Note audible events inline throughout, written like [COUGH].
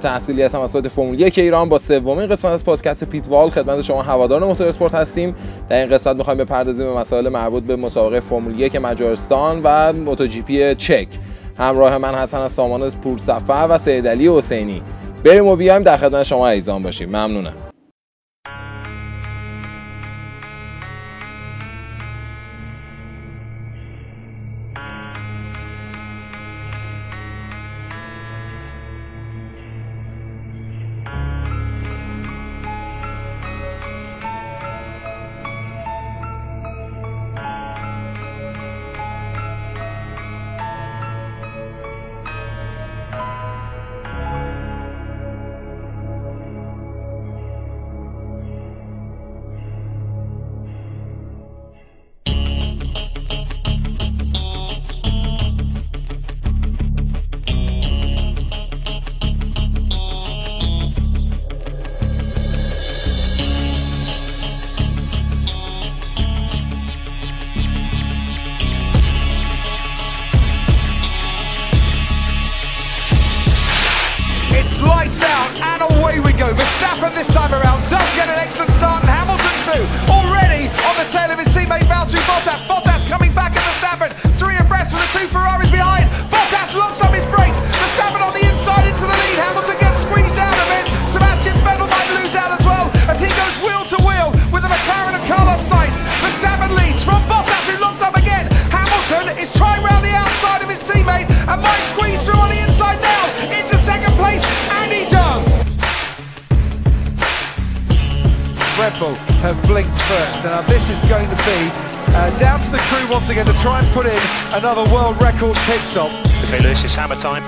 تحصیلی هستم از فرمول یک ایران با سومین قسمت از پادکست پیتوال خدمت شما هواداران موتور اسپورت هستیم. در این قسمت می‌خوایم بپردازیم به مسائل مربوط به مسابقه فرمول یک مجارستان و موتو جی پی چک. همراه من حسن از سامان پورسفر و سید علی حسینی. بریم و بیایم در خدمت شما عزیزان باشیم. ممنونم. Stop. Okay, Lewis, it's hammer time.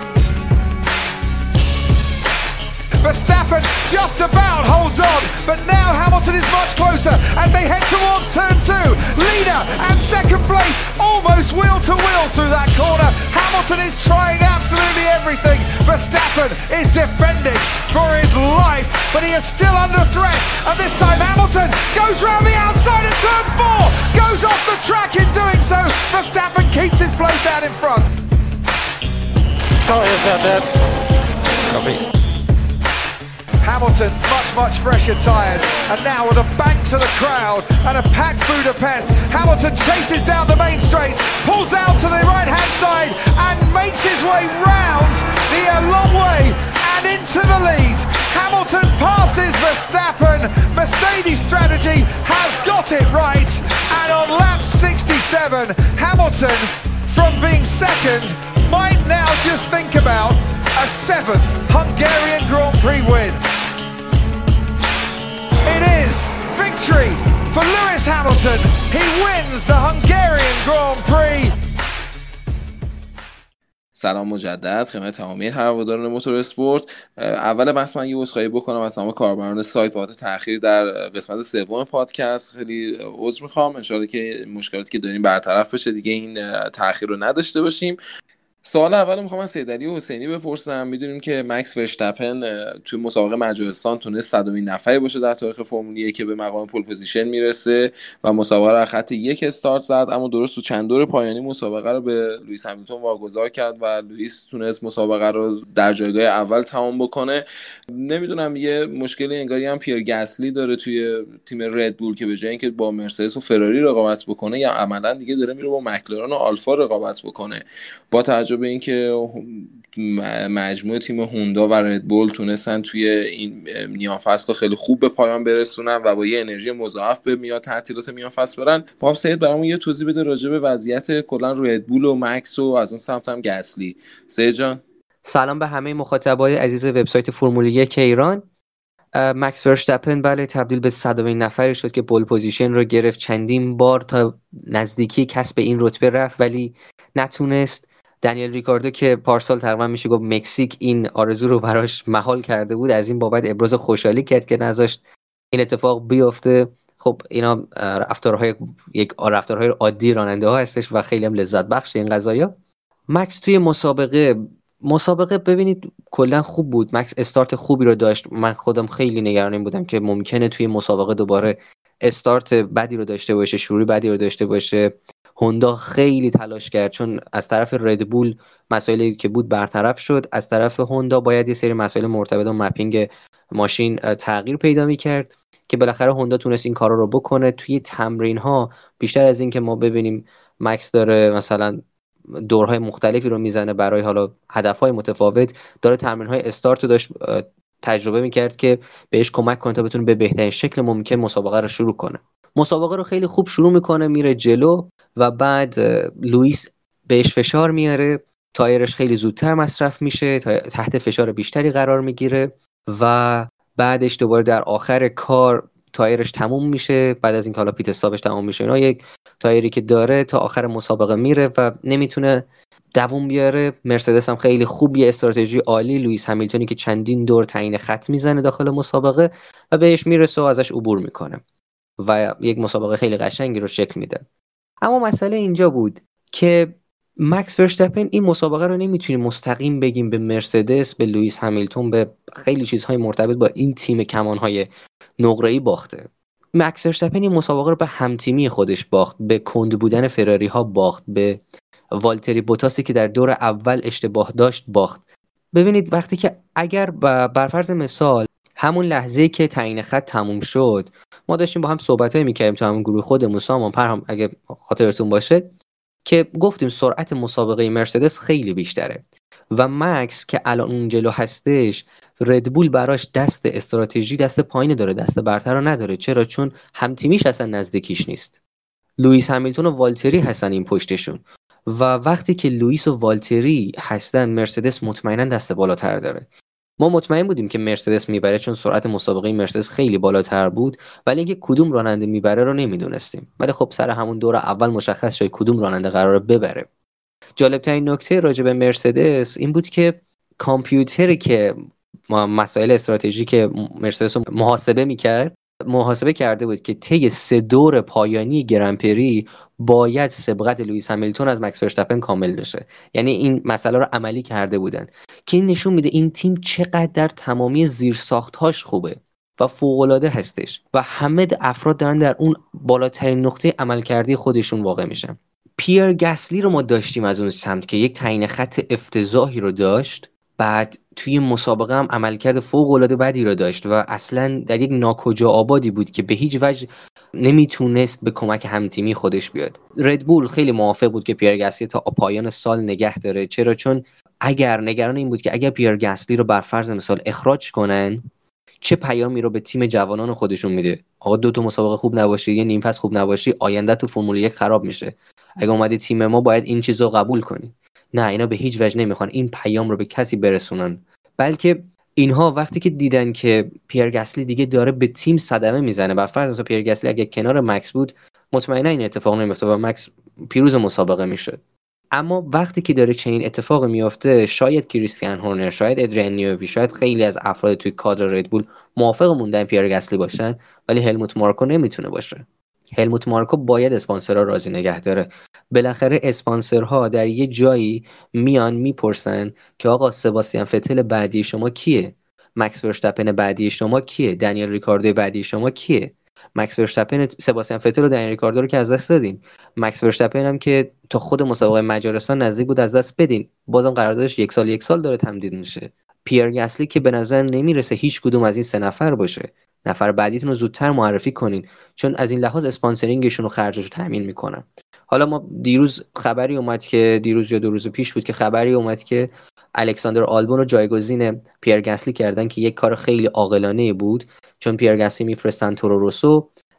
Verstappen just about holds on, but now Hamilton is much closer as they head towards turn two. Leader and second place almost wheel to wheel through that corner. Hamilton is trying absolutely everything. Verstappen is defending for his life, but he is still under threat. And this time Hamilton goes round the outside of turn four, goes off the track in doing so. Verstappen keeps his place out in front. Tyres out there. Copy. Hamilton, much, much fresher tyres. And now with a bank to the crowd and a packed Budapest, Hamilton chases down the main straight, pulls out to the right-hand side and makes his way round the long way and into the lead. Hamilton passes Verstappen. Mercedes strategy has got it right. And on lap 67, Hamilton, from being second, might now just think about a seventh Hungarian Grand Prix win. It is victory for Lewis Hamilton. He wins the Hungarian Grand Prix. سلام مجدد خدمت تمامی هواداران موتور اسپورت اول بحث من یه عذرخواهی بکنم از تمام کاربران سایت بابت تاخیر در قسمت سوم پادکست خیلی عذر می‌خوام ان که مشکلاتی که داریم برطرف بشه دیگه این تاخیر رو نداشته باشیم سوال اول می‌خوام از سیدعلی حسینی بپرسم. می‌دونیم که مکس ورشتپن توی مسابقه مجارستان تونست صدومین نفری باشه در تاریخ فرمول که به مقام pole position می‌رسه و مسابقه رو خط یک استارت زد اما درست تو چند دور پایانی مسابقه رو به لوئیس همیلتون واگذار کرد و لوئیس تونست مسابقه رو در جایگاه اول تمام بکنه. نمی‌دونم یه مشکل انگاری هم پیر گسلی داره توی تیم ردبول که به جای اینکه با مرسدس و فراری رقابت بکنه یا عملا دیگه داره میره با مکلارن و آلفا رقابت بکنه. با به اینکه مجموعه تیم هوندا و ردبول تونستن توی این میان فصل خیلی خوب به پایان برسونن و با یه انرژی مضاعف به میاد تعطیلات میان فصل برن. پاپ سید برامون یه توضیح بده راجع به وضعیت کلا ردبول و مکس و از اون سمت هم گسلی سید جان. سلام به همه مخاطبای عزیز وبسایت فرمول یک ایران. مکس ورشتپن بله تبدیل به صدومین نفری شد که pole position رو گرفت. چندین بار تا نزدیکی کسب این رتبه رفت ولی نتونست دنیل ریکاردو که پارسال تقریبا میشه گفت مکزیک این آرزو رو براش محال کرده بود از این بابت ابراز خوشحالی کرد که نذاشت این اتفاق بیفته. خب اینا رفتارهای یک رفتارهای عادی راننده ها هستش و خیلی هم لذت بخش این قضايا مکس توی مسابقه مسابقه ببینید کلا خوب بود. مکس استارت خوبی رو داشت. من خودم خیلی نگران این بودم که ممکنه توی مسابقه دوباره استارت بدی رو داشته باشه شروع بدی رو داشته باشه. هوندا خیلی تلاش کرد چون از طرف ردبول مسائلی که بود برطرف شد از طرف هوندا باید یه سری مسائل مرتبط با مپینگ ماشین تغییر پیدا می‌کرد که بالاخره هوندا تونست این کارا رو بکنه. توی تمرین ها بیشتر از اینکه ما ببینیم مکس داره مثلا دورهای مختلفی رو می‌زنه برای حالا هدفهای متفاوت داره تمرین های استارت رو داشت تجربه می‌کرد که بهش کمک کنه تا بتونه به بهترین شکل ممکن مسابقه رو شروع کنه. مسابقه رو خیلی خوب شروع می‌کنه میره جلو و بعد لوئیس بهش فشار میاره. تایرش خیلی زودتر مصرف میشه تحت فشار بیشتری قرار می‌گیره و بعدش دوباره در آخر کار تایرش تموم میشه. بعد از اینکه حالا پیت استاپش تموم میشه اینا یک تایری که داره تا آخر مسابقه میره و نمی‌تونه دووم بیاره. مرسدس هم خیلی خوب یه استراتژی عالی. لوئیس همیلتونی که چندین دور تعیین خط می‌زنه داخل مسابقه و بهش می‌رسه و ازش عبور می‌کنه. و یک مسابقه خیلی قشنگی رو شکل میده. اما مسئله اینجا بود که مکس فرشتپن این مسابقه رو نمی‌تونیم مستقیم بگیم به مرسدس به لوئیس همیلتون به خیلی چیزهای مرتبط با این تیم کمانهای نقره‌ای باخته. مکس فرشتپن این مسابقه رو به همتیمی خودش باخت به کند بودن فراری ها باخت به والتری بوتاسی که در دور اول اشتباه داشت باخت. ببینید وقتی که اگر بر فرض مثال همون لحظه که تعیین خط تموم شد ما داشتیم با هم صحبت های می‌کردیم تو همون گروه خودمون پر هم اگه خاطرتون باشه که گفتیم سرعت مسابقه مرسدس خیلی بیشتره. و مکس که الان اون جلو هستش ردبول براش دست استراتژی دست پایین داره دست برتر رو نداره. چرا؟ چون همتیمیش اصلا نزدیکیش نیست. لوئیس همیلتون و والتری هستن این پشتشون. و وقتی که لوئیس و والتری هستن مرسدس مطمئنا دست بالاتر داره. ما مطمئن بودیم که مرسدس می‌بره چون سرعت مسابقه مرسدس خیلی بالاتر بود ولی اینکه کدوم راننده می‌بره رو نمی‌دونستیم. ولی خب سر همون دور اول مشخص شد کدوم راننده قرار ببره. جالب ترین نکته راجع به مرسدس این بود که کامپیوتری که مسائل استراتژیک مرسدس رو محاسبه می‌کرد محاسبه کرده بود که طی سه دور پایانی گرنپری باید سبقت لوئیس همیلتون از مکس فرشتپن کامل بشه. یعنی این مسئله رو عملی کرده بودن. که این نشون میده این تیم چقدر در تمامی زیرساختهاش خوبه و فوقالعاده هستش و همه افراد دارن در اون بالاترین نقطه عملکردی خودشون واقع میشن. پیر گسلی رو ما داشتیم از اون سمت که یک تعیین خط افتضاحی رو داشت. بعد توی مسابقه هم عملکرد فوق العاده بدی رو داشت و اصلا در یک ناکجا آبادی بود که به هیچ وجه نمی‌تونست به کمک همتیمی خودش بیاد. ردبول خیلی موافق بود که پیر گسلی تا پایان سال نگه داره. چرا؟ چون اگر نگران این بود که اگر پیر گسلی رو بر فرض مثال اخراج کنن چه پیامی رو به تیم جوانان خودشون میده؟ آقا دو تا مسابقه خوب نباشی یه نیم فصل خوب نباشی آینده تو فرمول یک خراب میشه. اگه اومدی تیم ما باید این چیز رو قبول کنی. نه اینا به هیچ وجه نمی‌خوان این پیام رو به کسی برسونن. بلکه اینها وقتی که دیدن که پیر گسلی دیگه داره به تیم صدمه می‌زنه بر فرض پیر گسلی اگه کنار مکس بود مطمئنا این اتفاق نمیفته و مکس پیروز مسابقه می‌شد. اما وقتی که داره چنین اتفاقی میافته شاید کریستیان هورنر شاید ادریان نیووی شاید خیلی از افراد توی کادر ردبول موافق موندن پیر گسلی باشن ولی هلموت مارکو نمی‌تونه باشه. هلموت مارکو باید اسپانسرها راضی نگه داره. بالاخره اسپانسرها در یه جایی میان می‌پرسن که آقا سباستیان فتل بعدی شما کیه؟ مکس ورشتپن بعدی شما کیه؟ دنیل ریکاردو بعدی شما کیه؟ مکس ورشتپن سباستیان فتل و دنیل ریکاردو رو که از دست دادین. مکس ورشتپن هم که تا خود مسابقه مجارستان نزدیک بود از دست بدین. بازم قراردادش یک سال یک سال داره تمدید میشه. پیر گسلی که به نظر نمی‌رسه هیچ کدوم از این سه نفر باشه. نفر بعدیتون رو زودتر معرفی کنین چون از این لحاظ اسپانسرینگشون و خرجش رو تامین می‌کنن حالا ما دیروز خبری اومد که دیروز یا دو روز پیش بود که خبری اومد که الکساندر آلبون رو جایگزین پیر گسلی کردن که یک کار خیلی عاقلانه بود. چون پیر گسلی میفرستن تورو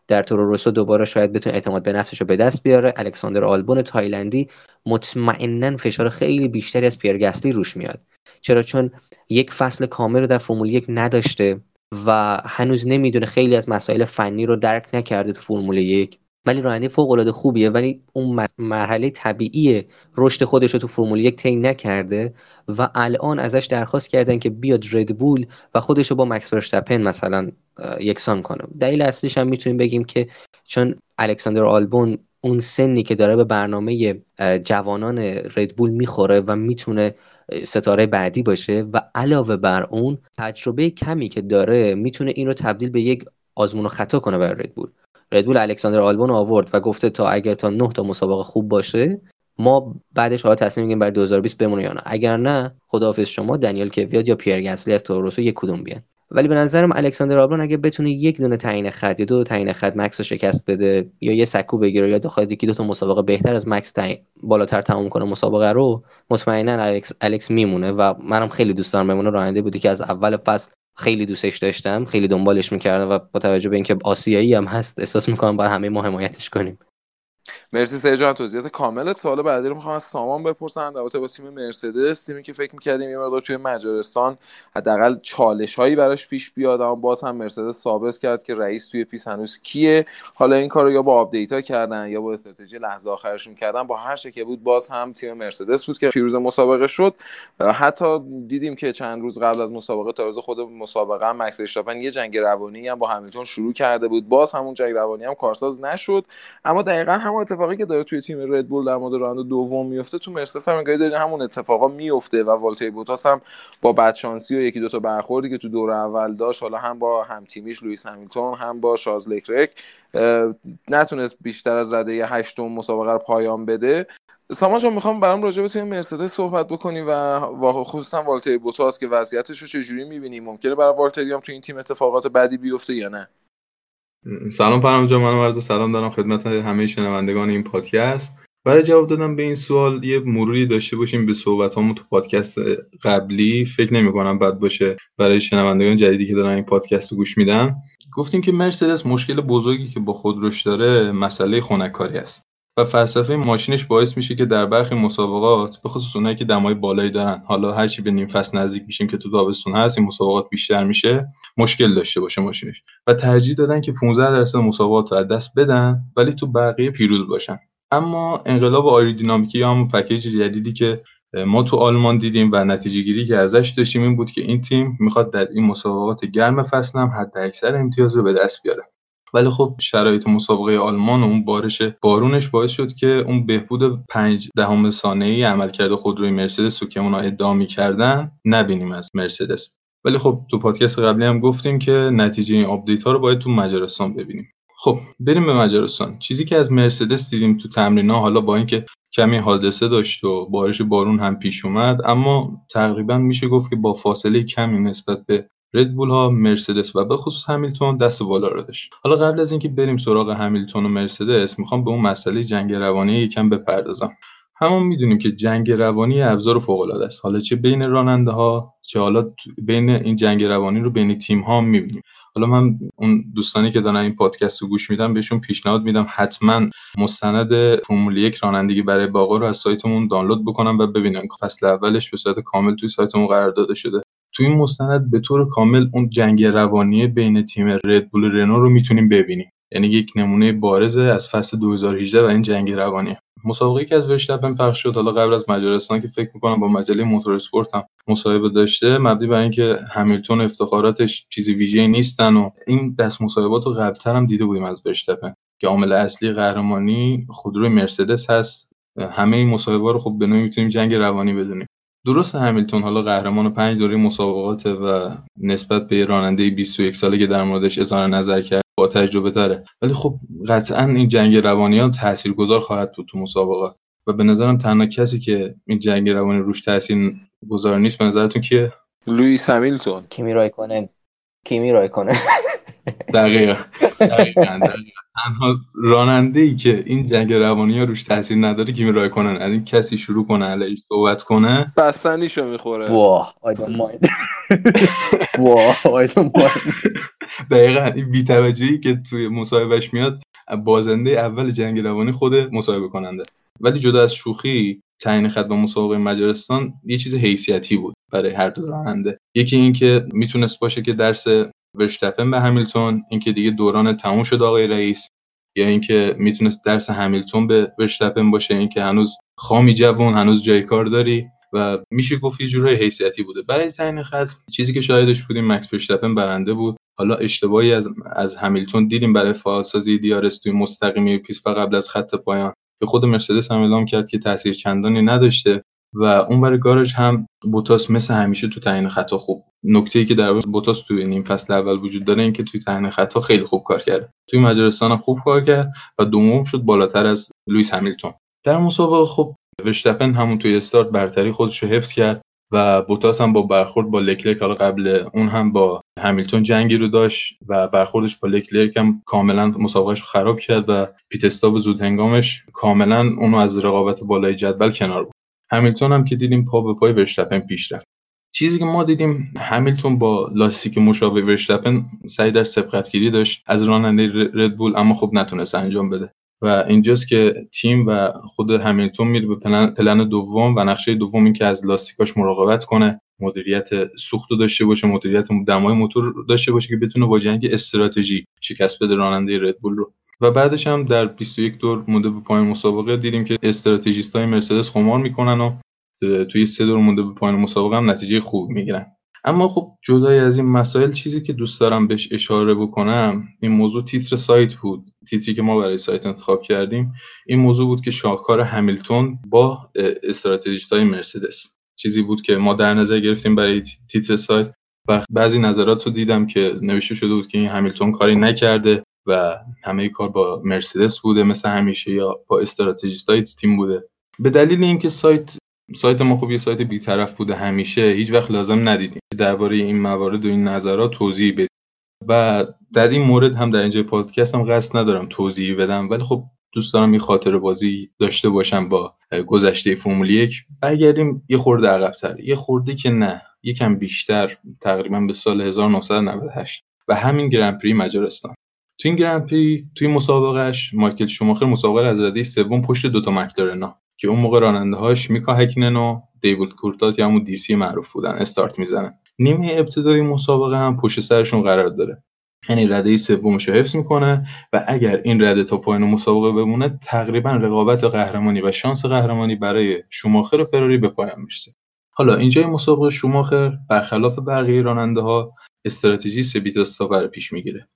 در تورو روسو دوباره شاید بتونه اعتماد به نفسش رو به دست بیاره. الکساندر آلبون تایلندی مطمئنا فشار خیلی بیشتری از پیر گسلی روش میاد. چرا؟ چون یک فصل کامل رو در فرمول یک نداشته. و هنوز نمی‌دونه خیلی از مسائل فنی رو درک نکرده تو فرمول یک. ولی راننده فوق العاده خوبیه. ولی اون مرحله طبیعی رشد خودش رو تو فرمول یک طی نکرده و الان ازش درخواست کردن که بیاد ردبول و خودش رو با مکس فرشتپن مثلا یکسان کنه. دلیل اصلیش هم می‌تونیم بگیم که چون الکساندر آلبون اون سنی که داره به برنامه جوانان ردبول می‌خوره و می‌تونه ستاره بعدی باشه و علاوه بر اون تجربه کمی که داره می‌تونه این رو تبدیل به یک آزمون و خطا کنه برای ردبول ردبول الکساندر آلبون آورد و گفته تا اگر تا 9 تا مسابقه خوب باشه ما بعدش حالا تصمیم میگیم برای 2020 بمونه یا نه. اگر نه خداحافظ شما دنیل کویاد یا پیر گسلی از توروسو یک کدوم بیان. ولی به نظرم الکساندر آبران اگه بتونه یک دونه تعیین خط یا دو تعیین خط مکس رو شکست بده یا یه سکو بگیره یا داخل یکی دو تا مسابقه بهتر از مکس تعیین بالاتر تموم کنه مسابقه رو مطمئنا الکس الکس میمونه و منم خیلی دوست دارم بمونه راننده بودی که از اول فصل خیلی دوستش داشتم خیلی دنبالش می‌کردم و با توجه به اینکه آسیایی هم هست احساس می‌کنم باید همه ما حمایتش کنیم. مرسی سه توضیحات کاملت. سوال بعدی رو می‌خوام از سامان بپرسم. در با تیم مرسدس تیمی که فکر می‌کردیم یه مقدار توی مجارستان حداقل چالش هایی براش پیش بیاد اما باز هم مرسدس ثابت کرد که رئیس توی پیست هنوز کیه. حالا این کارو یا با update ها کردن یا با استراتژی لحظه آخرشون کردن با هر که بود باز هم تیم مرسدس بود که پیروز مسابقه شد. حتی دیدیم که چند روز قبل از مسابقه تازه خود مسابقه هم مکس اشتاپن یه جنگ روانی هم با همیلتون شروع کرده بود. باز همون جنگ روانی هم کارساز نشد. اما دقیقا همون اتفاقی که داره توی تیم ردبول در مورد راننده دوم میفته تو مرسدس هم انگاری داره همون اتفاقا میفته و والتری بوتاس هم با بدشانسی و یکی دو تا برخوردی که تو دور اول داشت حالا هم با هم تیمیش لوئیس همیلتون هم با شارلز لکرک نتونست بیشتر از رده هشتم مسابقه رو پایان بده. سامان جان می‌خوام برام راجع به توی مرسدس صحبت بکنی و خصوصا والتری بوتاس که وضعیتش رو چجوری می‌بینی؟ ممکنه برای والتری هم تو این تیم اتفاقات بدی بیفته یا نه؟ سلام پرام جان من عرض سلام دارم خدمت همه شنوندگان این پادکست. برای جواب دادن به این سوال یه مروری داشته باشیم به صحبت تو پادکست قبلی. فکر نمی کنم بد باشه برای شنوندگان جدیدی که دارن این پادکست رو گوش میدن. گفتیم که مرسدس مشکل بزرگی که با خودروش داره مسئله خنککاری است. و فلسفه ماشینش باعث میشه که در برخی مسابقات به خصوص اونایی که دمای بالایی دارن حالا هرچی به نیم فصل نزدیک میشیم که تو تابستون هست این مسابقات بیشتر میشه مشکل داشته باشه ماشینش. و ترجیح دادن که 15 درصد مسابقات رو از دست بدن ولی تو بقیه پیروز باشن. اما انقلاب آیرودینامیکی یا همون پکیج جدیدی که ما تو آلمان دیدیم و نتیجه گیری که ازش داشتیم این بود که این تیم می‌خواد در این مسابقات گرم فصل هم حد اکثر امتیاز رو به دست بیاره. ولی خب شرایط مسابقه آلمان و اون بارش بارونش باعث شد که اون بهبود پنج دهم ثانیه‌ای عملکرد خودروی مرسدس رو که اونا ادعا می‌کردن نبینیم از مرسدس. ولی خب تو پادکست قبلی هم گفتیم که نتیجه این update ها رو باید تو مجارستان ببینیم. خب بریم به مجارستان. چیزی که از مرسدس دیدیم تو تمرین‌ها حالا با اینکه کمی حادثه داشت و بارش بارون هم پیش اومد اما تقریبا میشه گفت که با فاصله کمی نسبت به ردبول ها مرسدس و به خصوص همیلتون دست بالا رو داشت. حالا قبل از اینکه بریم سراغ همیلتون و مرسدس می‌خوام به اون مسئله جنگ روانی یکم بپردازم. همون می‌دونیم که جنگ روانی ابزار فوق العاده است. حالا چه بین راننده ها چه حالا بین این جنگ روانی رو بین تیم ها می‌بینیم. حالا من اون دوستانی که دارن این پادکست رو گوش میدم بهشون پیشنهاد میدم حتما مستند فرمول یک رانندگی برای باقا رو از سایتمون دانلود بکنم و ببینن فصل اولش به صورت کامل توی سایتمون قرار داده شده. تو این مستند به طور کامل اون جنگ روانی بین تیم ردبول رنو رو می‌تونیم ببینیم. یعنی یک نمونه بارز از فصل 2018 و این جنگ روانی. مسابقه که از ورشتپن پخش شد. حالا قبل از مجارستان که فکر می‌کنم با مجله موتور اسپورت هم مصاحبه داشته مبنی بر اینکه همیلتون افتخاراتش چیزی ویژه نیستن و این دست مصاحبات رو قبلتر هم دیده بودیم از ورشتپن که عامل اصلی قهرمانی خودروی مرسدس هست. همه این مصاحبه رو خب به نوعی می‌تونیم جنگ روانی بدونیم. درست همیلتون حالا قهرمان پنج دوره مسابقات و نسبت به راننده 21 ساله که در موردش اظهار نظر کرد با تجربه تره. ولی خب قطعا این جنگ روانی ها تاثیرگذار خواهد بود تو مسابقات. و به نظرم تنها کسی که این جنگ روانی روش تاثیر گذار نیست به نظرتون کیه؟ لوئیس همیلتون. کیمی رایکونن. کیمی رایکونن. دقیقا. [LAUGHS] دقیقا. تنها راننده ای که این جنگ روانی ها روش تاثیر نداره که رای کنن. این کسی شروع کنه علیش صحبت کنه. بستنیشو می‌خوره. واه don't mind [LAUGHS] واه don't mind دقیقا این بیتوجهی که توی مصاحبهش میاد بازنده اول جنگ روانی خود مصاحبه کننده. ولی جدا از شوخی تعیین خط به مسابقه مجارستان یه چیز حیثیتی بود برای هر دو راننده. یکی این که می‌تونست باشه که درس ورشتپن به همیلتون اینکه دیگه دوران تموم شد آقای رئیس یا اینکه می‌تونست درس همیلتون به ورشتپن باشه اینکه هنوز خامی جوون هنوز جای کار داری و میشه گفت یه جورای حیثیتی بوده. برای تعیین خط چیزی که شاهدش بودیم مکس ورشتپن برنده بود. حالا اشتباهی از از همیلتون دیدیم برای فعالسازی دیارس توی مستقیمی پیس و قبل از خط پایان که خود مرسدس هم اعلام کرد که تاثیر چندانی نداشته. و اون برای گاراژ هم بوتاس مثل همیشه تو تعیین خطا خوب نکته ای که در بوتاس توی این فصل اول وجود داره این که توی تعیین خطا خیلی خوب کار کرد. توی مجارستان هم خوب کار کرد و دوم شد بالاتر از لوئیس همیلتون. در مسابقه خب وشتپن همون توی استارت برتری خودش رو حفظ کرد و بوتاس هم با برخورد با لکلرک حالا قبل اون هم با همیلتون جنگی رو داشت و برخوردش با لکلرک هم کاملا مسابقهش رو خراب کرد و پیتستاب زود هنگامش کاملا اونو از رقابت بالای جدول کنار بود همیلتون هم که دیدیم پا به پای ورشتپن پیش رفت. چیزی که ما دیدیم همیلتون با لاستیک مشابه ورشتپن سعی در سبقتگیری داشت از راننده ردبول اما خب نتونست انجام بده. و اینجاست که تیم و خود همیلتون میره به پلن, دوم و نقشه دوم این که از لاستیکاش مراقبت کنه مدیریت سوخت داشته باشه مدیریت دمای موتور داشته باشه که بتونه با جنگ استراتژی شکست بده راننده ردبول رو. و بعدش هم در 21 دور مونده به پایان مسابقه. دیدیم که استراتژیست های مرسدس خمار می‌کنن و توی سه دور مونده به پایان مسابقه هم نتیجه خوب می‌گیرن. اما خب جدای از این مسائل چیزی که دوست دارم بهش اشاره بکنم این موضوع تیتر سایت بود. تیتری که ما برای سایت انتخاب کردیم این موضوع بود که شاهکار همیلتون با استراتژیست های مرسدس. چیزی بود که ما در نظر گرفتیم برای تیتر سایت. و بعضی نظرات رو دیدم که نوشته شده بود که این همیلتون کاری نکرده. و همه کار با مرسدس بوده مثل همیشه یا با استراتژیست های تیم بوده. به دلیل اینکه سایت سایت ما خوب یه سایت بیطرف بوده همیشه هیچ وقت لازم ندیدیم. درباره این موارد و این نظرات توضیح بدیم. و در این مورد هم در اینجا پادکست هم قصد ندارم توضیح بدم ولی خب دوست دارم این خاطر بازی داشته باشم با گذشته فرمول یک. برگردیم یه خورده عقبتر. یه خورده که نه یکم بیشتر تقریبا به سال 1998 و همین گرنپری مجارستان. تو این گرنپری توی مسابقهش مایکل شوماخر مسابقه از رده سوم پشت دوتا مکلارنا که اون موقع راننده هاش میکا هکنن و دیوید کورتات یا همون دیسی معروف بودن استارت می‌زنن. نیمه ابتدایی مسابقه هم پشت سرشون قرار داره. یعنی رده سومش رو حفظ می‌کنه و اگر این رده تا پایان مسابقه بمونه تقریبا رقابت قهرمانی و شانس قهرمانی برای شوماخر و فراری به پایان می‌رسه. حالا اینجا این مسابقه شوماخر برخلاف بقیه راننده ها استراتژی سبیت پیش می‌گیره.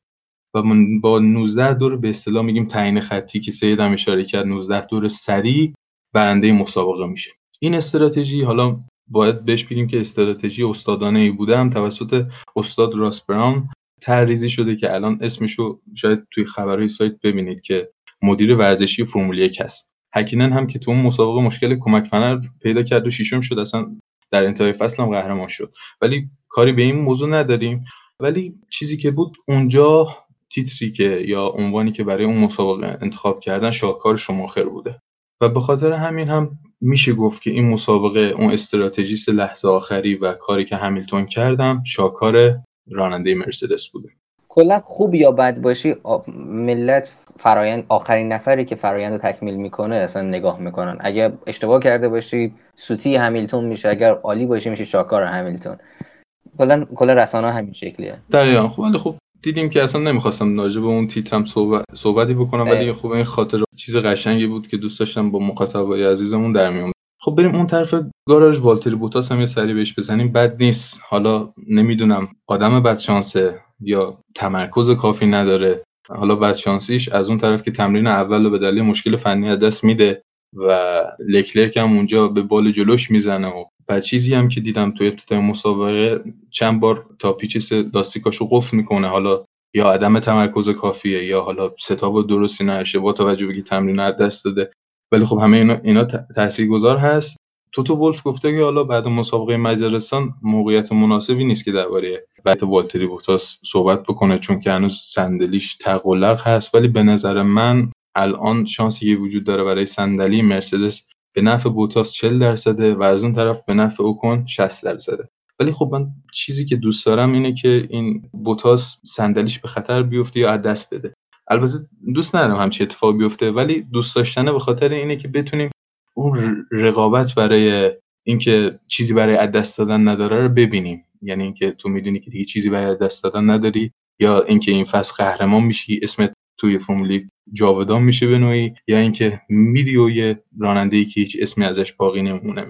من با 19 دور به اصطلاح میگیم تعیین خطی که سید هم اشاره کرد 19 دور سریع برنده مسابقه میشه. این استراتژی حالا باید بهش بگیم که استراتژی استادانه ای بوده هم توسط استاد راس براون تریزی شده که الان اسمشو شاید توی خبرهای سایت ببینید که مدیر ورزشی فرمول 1 هست. هکینن هم که تو اون مسابقه مشکل کمک فنر پیدا کرد و شیشم شد اصلا در انتهای فصل هم قهرمان شد. ولی کاری به این موضوع نداریم. ولی چیزی که بود اونجا تیتری که یا عنوانی که برای اون مسابقه انتخاب کردن شاهکار شماخر بوده. و به خاطر همین هم میشه گفت که این مسابقه اون استراتژیست لحظه آخری و کاری که همیلتون کردم شاکار راننده مرسدس بوده. کلا خوب یا بد باشی ملت فرایند آخرین نفری که فرایند رو تکمیل می‌کنه اصلا نگاه می‌کنن. اگه اشتباه کرده باشی سوتی همیلتون میشه. اگر عالی باشی میشه شاکار همیلتون. کلا کلا رسانه همین شکلیه. دقیقا. خوب ولی خب دیدیم که اصلا نمی‌خواستم راجع به اون تیترم صحبت صحبتی بکنم ولی خب این خاطر چیز قشنگی بود که دوست داشتم با مخاطبای عزیزمون در میون خب بریم اون طرف گاراژ والتری بوتاس هم یه سری بهش بزنیم. بد نیست. حالا نمی‌دونم آدم بد شانسه یا تمرکز کافی نداره. حالا بد شانسیش از اون طرف که تمرین اول رو به دلیل مشکل فنی از دست میده و لکلرک هم اونجا به بال جلوش می‌زنه و و چیزی هم که دیدم توی ابتدای مسابقه چند بار تا پیچ لاستیکاشو قفل می‌کنه. حالا یا عدم تمرکز کافیه یا حالا ستاب درستی نشه با توجه به تمرین از دست داده. ولی خب همه اینا, اینا تاثیرگذار هست. توتو ولف گفته که حالا بعد مسابقه مجارستان موقعیت مناسبی نیست که درباره بعد والتری بوتاس صحبت بکنه چون که هنوز صندلیش تقلق هست. ولی به نظر من الان شانسی که وجود داره برای صندلی مرسدس به نفع بوتاس 40 درصده و از اون طرف به نفع اوکن 60 درصده. ولی خب من چیزی که دوست دارم اینه که این بوتاس صندلیش به خطر بیفته یا از دست بده. البته دوست ندارم همچی اتفاق بیفته ولی دوست داشتنه به خاطر اینه که بتونیم اون رقابت برای اینکه چیزی برای از دست دادن نداره رو ببینیم. یعنی اینکه تو می‌دونی که دیگه چیزی برای دست دادن نداری یا اینکه این فصل قهرمان میشی اسمت توی فرمولی جاودان میشه به نوعی یا اینکه میری و یه راننده ای که هیچ اسمی ازش باقی نمونه.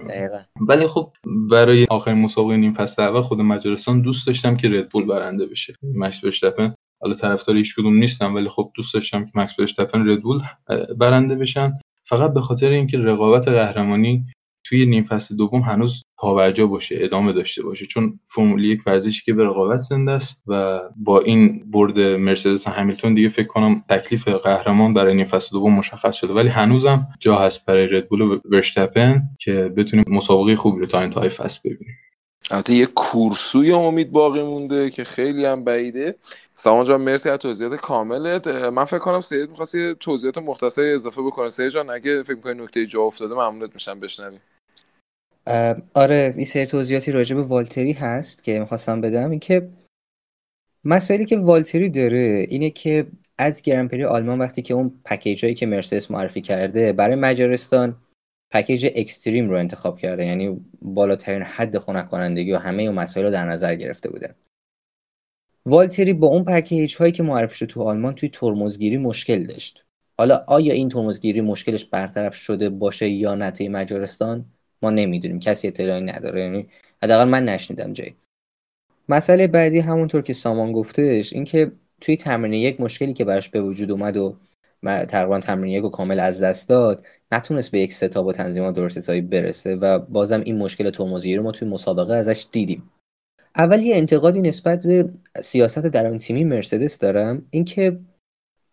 ولی خب برای آخرین مسابقه این فصل اول خود مجارستان دوست داشتم که ردبول برنده بشه. مکس ورشتپن حالا طرفدار هیچ کدوم نیستم ولی خب دوست داشتم که مکس ورشتپن ردبول برنده بشن. فقط به خاطر اینکه رقابت قهرمانی توی نیم فصل دوم هنوز پاورجا باشه ادامه داشته باشه. چون فرمول یک ورزشی که به رقابت زنده است و با این برد مرسدس همیلتون دیگه فکر کنم تکلیف قهرمان برای نیم فصل دوم مشخص شده. ولی هنوزم جا هست برای ردبول و ورشتپن که بتونیم مسابقه خوبی رو تا انتهای فصل ببینیم. البته یه کورسوی امید باقی مونده که خیلی هم بعیده. سامان جان مرسی از توضیحات کاملت. من فکر کنم سید می‌خواستی توضیحات مختصری اضافه بکنه. سید جان اگه فکر می‌کنی نکته جا افتاده ممنونت میشم بشنویم. آره این سری توضیحاتی راجع به والتری هست که می‌خواستم بدم. این که مسائلی که والتری داره اینه که از گرانپری آلمان وقتی که اون پکیج هایی که مرسدس معرفی کرده برای مجارستان پکیج اکستریم رو انتخاب کرده. یعنی بالاترین حد خنک کنندگی و همه اون مسائل رو در نظر گرفته بوده. والتری با اون پکیج هایی که معرفی شد تو آلمان توی ترمزگیری مشکل داشت. حالا آیا این ترمزگیری مشکلش برطرف شده باشه یا نه توی مجارستان؟ ما نمی‌دونیم کسی اطلاعی نداره. یعنی حداقل من نشنیدم جایی. مسئله بعدی همونطور که سامان گفتش اینکه توی تمرین یک مشکلی که براش به وجود اومد و تقریبا تمرین یک و کامل از دست داد نتونست به یک ستاب و تنظیمات درست حسابی برسه و بازم این مشکل ترمزگیری رو ما توی مسابقه ازش دیدیم. اول یه انتقادی نسبت به سیاست درون تیمی مرسدس دارم اینکه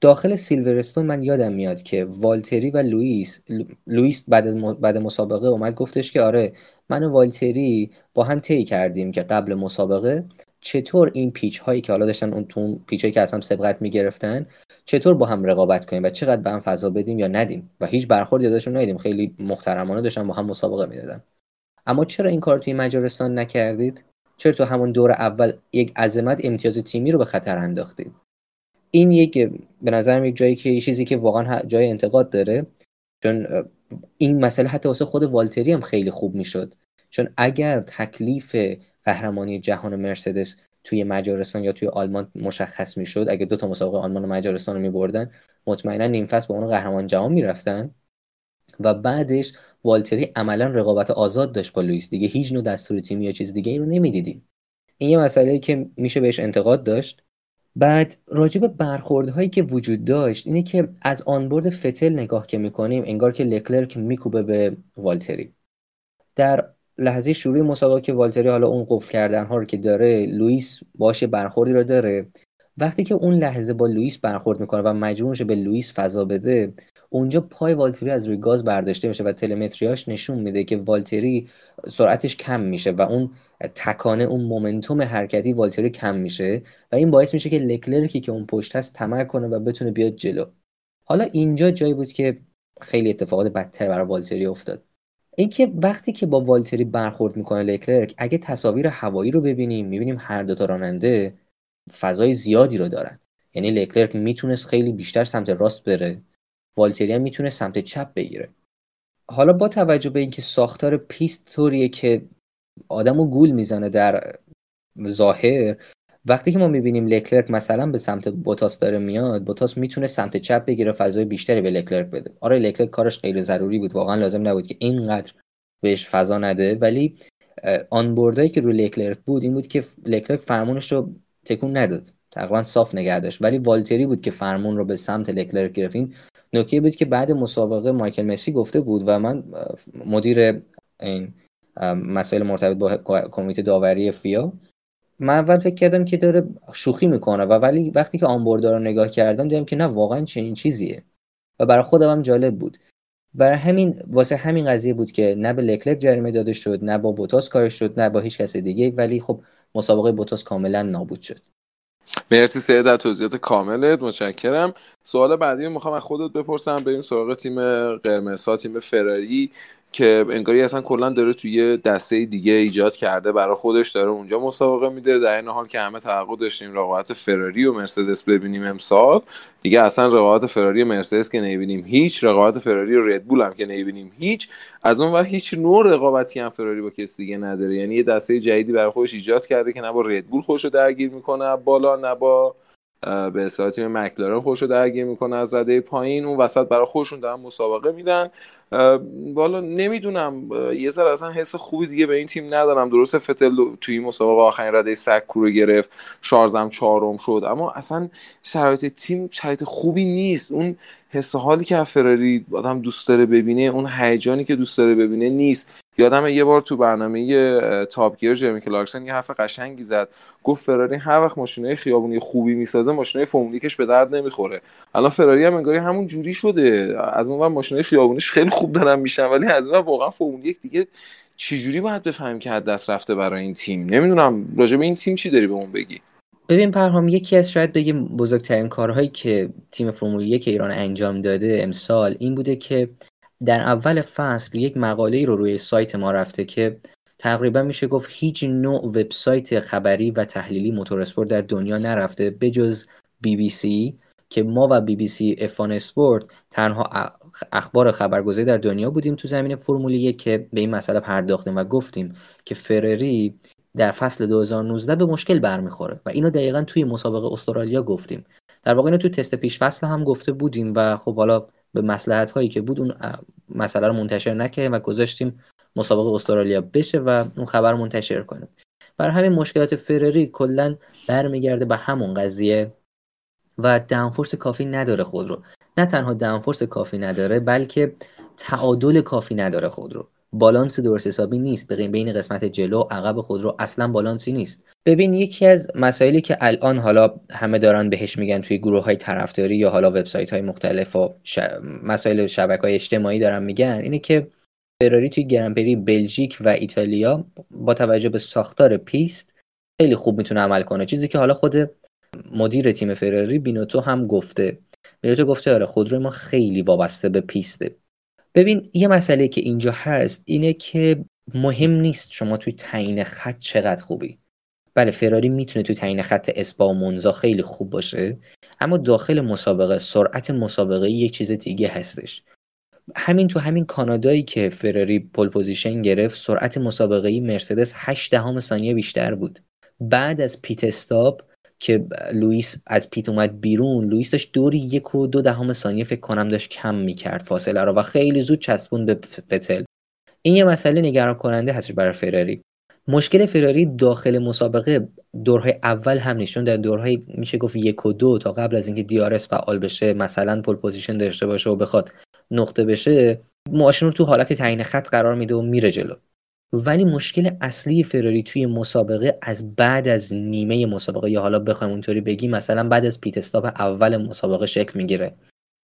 داخل سیلورستون من یادم میاد که والتری و لوئیس لوئیس بعد بعد مسابقه اومد گفتش که آره من و والتری با هم طی کردیم که قبل مسابقه. چطور این پیچ هایی که حالا داشتن اون تو پیچ هایی که اصلا سبقت می‌گرفتن چطور با هم رقابت کنیم و چقدر به هم فضا بدیم یا ندیم؟ و هیچ برخوردی ازشون ندیدیم. خیلی محترمانه داشتن با هم مسابقه می‌دادن. اما چرا این کار توی مجارستان نکردید؟ چرا تو همون دور اول یک عظمت امتیاز تیمی رو به خطر انداختید؟ این یک به نظرم یک جایی که چیزی که واقعا جای انتقاد داره. چون این مسئله حتی واسه خود والتری هم خیلی خوب می‌شد. چون اگر تکلیف قهرمانی جهان مرسدس توی مجارستان یا توی آلمان مشخص می‌شد اگه دو تا مسابقه آلمان و مجارستان رو میبردن مطمئنا نیم فصل به اون قهرمان جهان می‌رفتن. و بعدش والتری عملا رقابت آزاد داشت با لوئیس دیگه. هیچ نوع دستور تیمی یا چیز دیگه ای رو نمی‌دیدیم. این یه مسئله که میشه بهش انتقاد داشت. بعد راجع به برخوردهایی که وجود داشت اینه که از آنبورد فتل نگاه که می‌کنیم انگار که لکلرک میکوبه به والتری. در لحظه شروع مسابقه که والتری حالا اون قفل کردن ها رو که داره لوئیس باشه برخوردی رو داره. وقتی که اون لحظه با لوئیس برخورد می‌کنه و مجبور میشه به لوئیس فضا بده اونجا پای والتری از روی گاز برداشته میشه و تلمتریاش نشون میده که والتری سرعتش کم میشه و اون تکانه اون momentum حرکتی والتری کم میشه و این باعث میشه که لکلرکی که اون پشت هست طمع کنه و بتونه بیاد جلو. حالا اینجا جایی بود که خیلی اتفاقات بدتر برای والتری افتاد. اینکه وقتی که با والتری برخورد می‌کنه لکلرک اگه تصاویر هوایی رو ببینیم می‌بینیم هر دو تا راننده فضای زیادی رو دارن. یعنی لکلرک می‌تونست خیلی بیشتر سمت راست بره والتری هم می‌تونه سمت چپ بگیره. حالا با توجه به اینکه ساختار پیست طوریه که آدمو گول می‌زنه در ظاهر. وقتی که ما می‌بینیم لکلرک مثلا به سمت بوتاس داره میاد بوتاس می‌تونه سمت چپ بگیره فضای بیشتری به لکلرک بده. آره لکلرک کارش غیر ضروری بود. واقعا لازم نبود که اینقدر بهش فضا نده. ولی آن بردایی که روی لکلرک بود این بود که لکلرک فرمونش رو تکون نداد. تقریبا صاف نگه داشت. ولی والتری بود که فرمون رو به سمت لکلرک گرفت. این نکته بود که بعد مسابقه مایکل مسی گفته بود و من مدیر این مسائل مرتبط با کمیته داوری فیا. من اول فکر کردم که داره شوخی می‌کنه و ولی وقتی که آنبوردار رو نگاه کردم دیدم که نه واقعا چنین چیزیه. و برای خودم هم جالب بود. برای همین واسه همین قضیه بود که نه به لکلک جریمه داده شد نه با بوتاس کارش شد نه با هیچ کس دیگه ولی خب مسابقه بوتاس کاملا نابود شد. مرسی سه در توضیحات کاملت متشکرم. سوال بعدی می‌خوام از خودت بپرسم. بریم سراغ تیم قرمزها تیم فراری. که انگاری اصلا کلا داره توی دسته دیگه ایجاد کرده برای خودش داره اونجا مسابقه میده. در این حال که همه توقع داشتیم رقابت فراری و مرسدس ببینیم امسال. دیگه اصلا رقابت فراری و مرسدس که نمی‌بینیم هیچ رقابت فراری و ردبول هم که نمی‌بینیم هیچ. از اون وقت هیچ نوع رقابتی هم فراری با کسی دیگه نداره. یعنی یه دسته جدیدی برای خودش ایجاد کرده که نه با ردبول خوش رو درگیر می‌کنه بالا نه با به اصطلاح تیم مکلارن خوش رو درگیر می‌کنه از زده پایین. اون وسط برای خودشون دارن مسابقه میدن. والا نمی‌دونم یه ذره اصلا حس خوبی دیگه به این تیم ندارم. درست فتل توی مسابقه آخرین رده سکو رو گرفت شارزم چهارم شد. اما اصلا شرایط تیم شرایط خوبی نیست. اون حس حالی که فراری آدم دوست داره ببینه اون هیجانی که دوست داره ببینه نیست. یادم یه بار تو برنامه تاپ گیر جرمی کلارکسون یه حرف قشنگی زد. گفت فراری هر وقت ماشینای خیابونی خوبی می‌سازه ماشینای فرمولیکش به درد نمی‌خوره. الان فراری هم انگاری همون جوری شده. از اون ماشینای خیابونیش خیلی خوب دارن میشن ولی از اون واقعا فرمولیک دیگه چجوری باید بفهمیم که دست رفته برای این تیم؟ نمی‌دونم. راجع به این تیم چی داری به اون بگی؟ ببین پرهام یکی از شاید بگیم بزرگترین کارهایی که تیم فرمول یک ایران انجام داده امسال این بوده که در اول فصل یک مقاله رو روی سایت ما رفته که تقریبا میشه گفت هیچ نوع وبسایت خبری و تحلیلی موتور در دنیا نرفته بجز بی بی سی که ما و بی بی سی افان اسپورت تنها اخبار خبرگزاری در دنیا بودیم تو زمین فرمول یک که به این مسئله پرداختیم و گفتیم که فرری در فصل 2019 به مشکل برمیخوره و اینو دقیقا توی مسابقه استرالیا گفتیم. در واقع اینو توی تست پیش فصل هم گفته بودیم و خب حالا به مسلحت هایی که بود اون مسئله رو منتشر نکردیم و گذاشتیم مسابقه استرالیا بشه و اون خبر منتشر کنیم. بر همین مشکلات فرری کلا برمیگرده به همون قضیه و downforce کافی نداره خودرو نه تنها downforce کافی نداره بلکه تعادل کافی نداره خودرو بالانس درست حسابی نیست. بین قسمت جلو عقب خودرو اصلا بالانسی نیست. ببین یکی از مسائلی که الان حالا همه دارن بهش میگن توی گروه های طرفداری یا حالا وبسایت های مختلف و مسائل شبکه های اجتماعی دارن میگن اینه که فراری توی گرانپری بلژیک و ایتالیا با توجه به ساختار پیست خیلی خوب می‌تونه عمل کنه. چیزی که حالا خود مدیر تیم فراری بینوتو هم گفته. بینوتو گفته آره خودروی ما خیلی وابسته به پیسته. ببین یه مسئله که اینجا هست اینه که مهم نیست شما توی تعیین خط چقدر خوبی. بله فراری می‌تونه توی تعیین خط اسپا و مونزا خیلی خوب باشه اما داخل مسابقه سرعت مسابقه یک چیز دیگه هستش. همین تو همین کانادایی که فراری pole position گرفت سرعت مسابقه مرسدس 8 دهم ثانیه بیشتر بود. بعد از pit stop که لوئیس از pit اومد بیرون لوئیس داشت دوری یک و دو دهم ثانیه فکر کنم داشت کم می‌کرد فاصله رو و خیلی زود چسبوند به فتل. این یه مسئله نگران کننده هستش برای فراری. مشکل فراری داخل مسابقه دورهای اول هم نشون در دورهای میشه گفت یک و دو تا قبل از اینکه DRS فعال بشه مثلا pole position داشته باشه و بخواد نقطه بشه ماشین رو تو حالت تعیین خط قرار میده و میره جلو. ولی مشکل اصلی فراری توی مسابقه از بعد از نیمه مسابقه یا حالا بخوایم اونطوری بگیم مثلا بعد از پیت استاپ اول مسابقه شکل می‌گیره.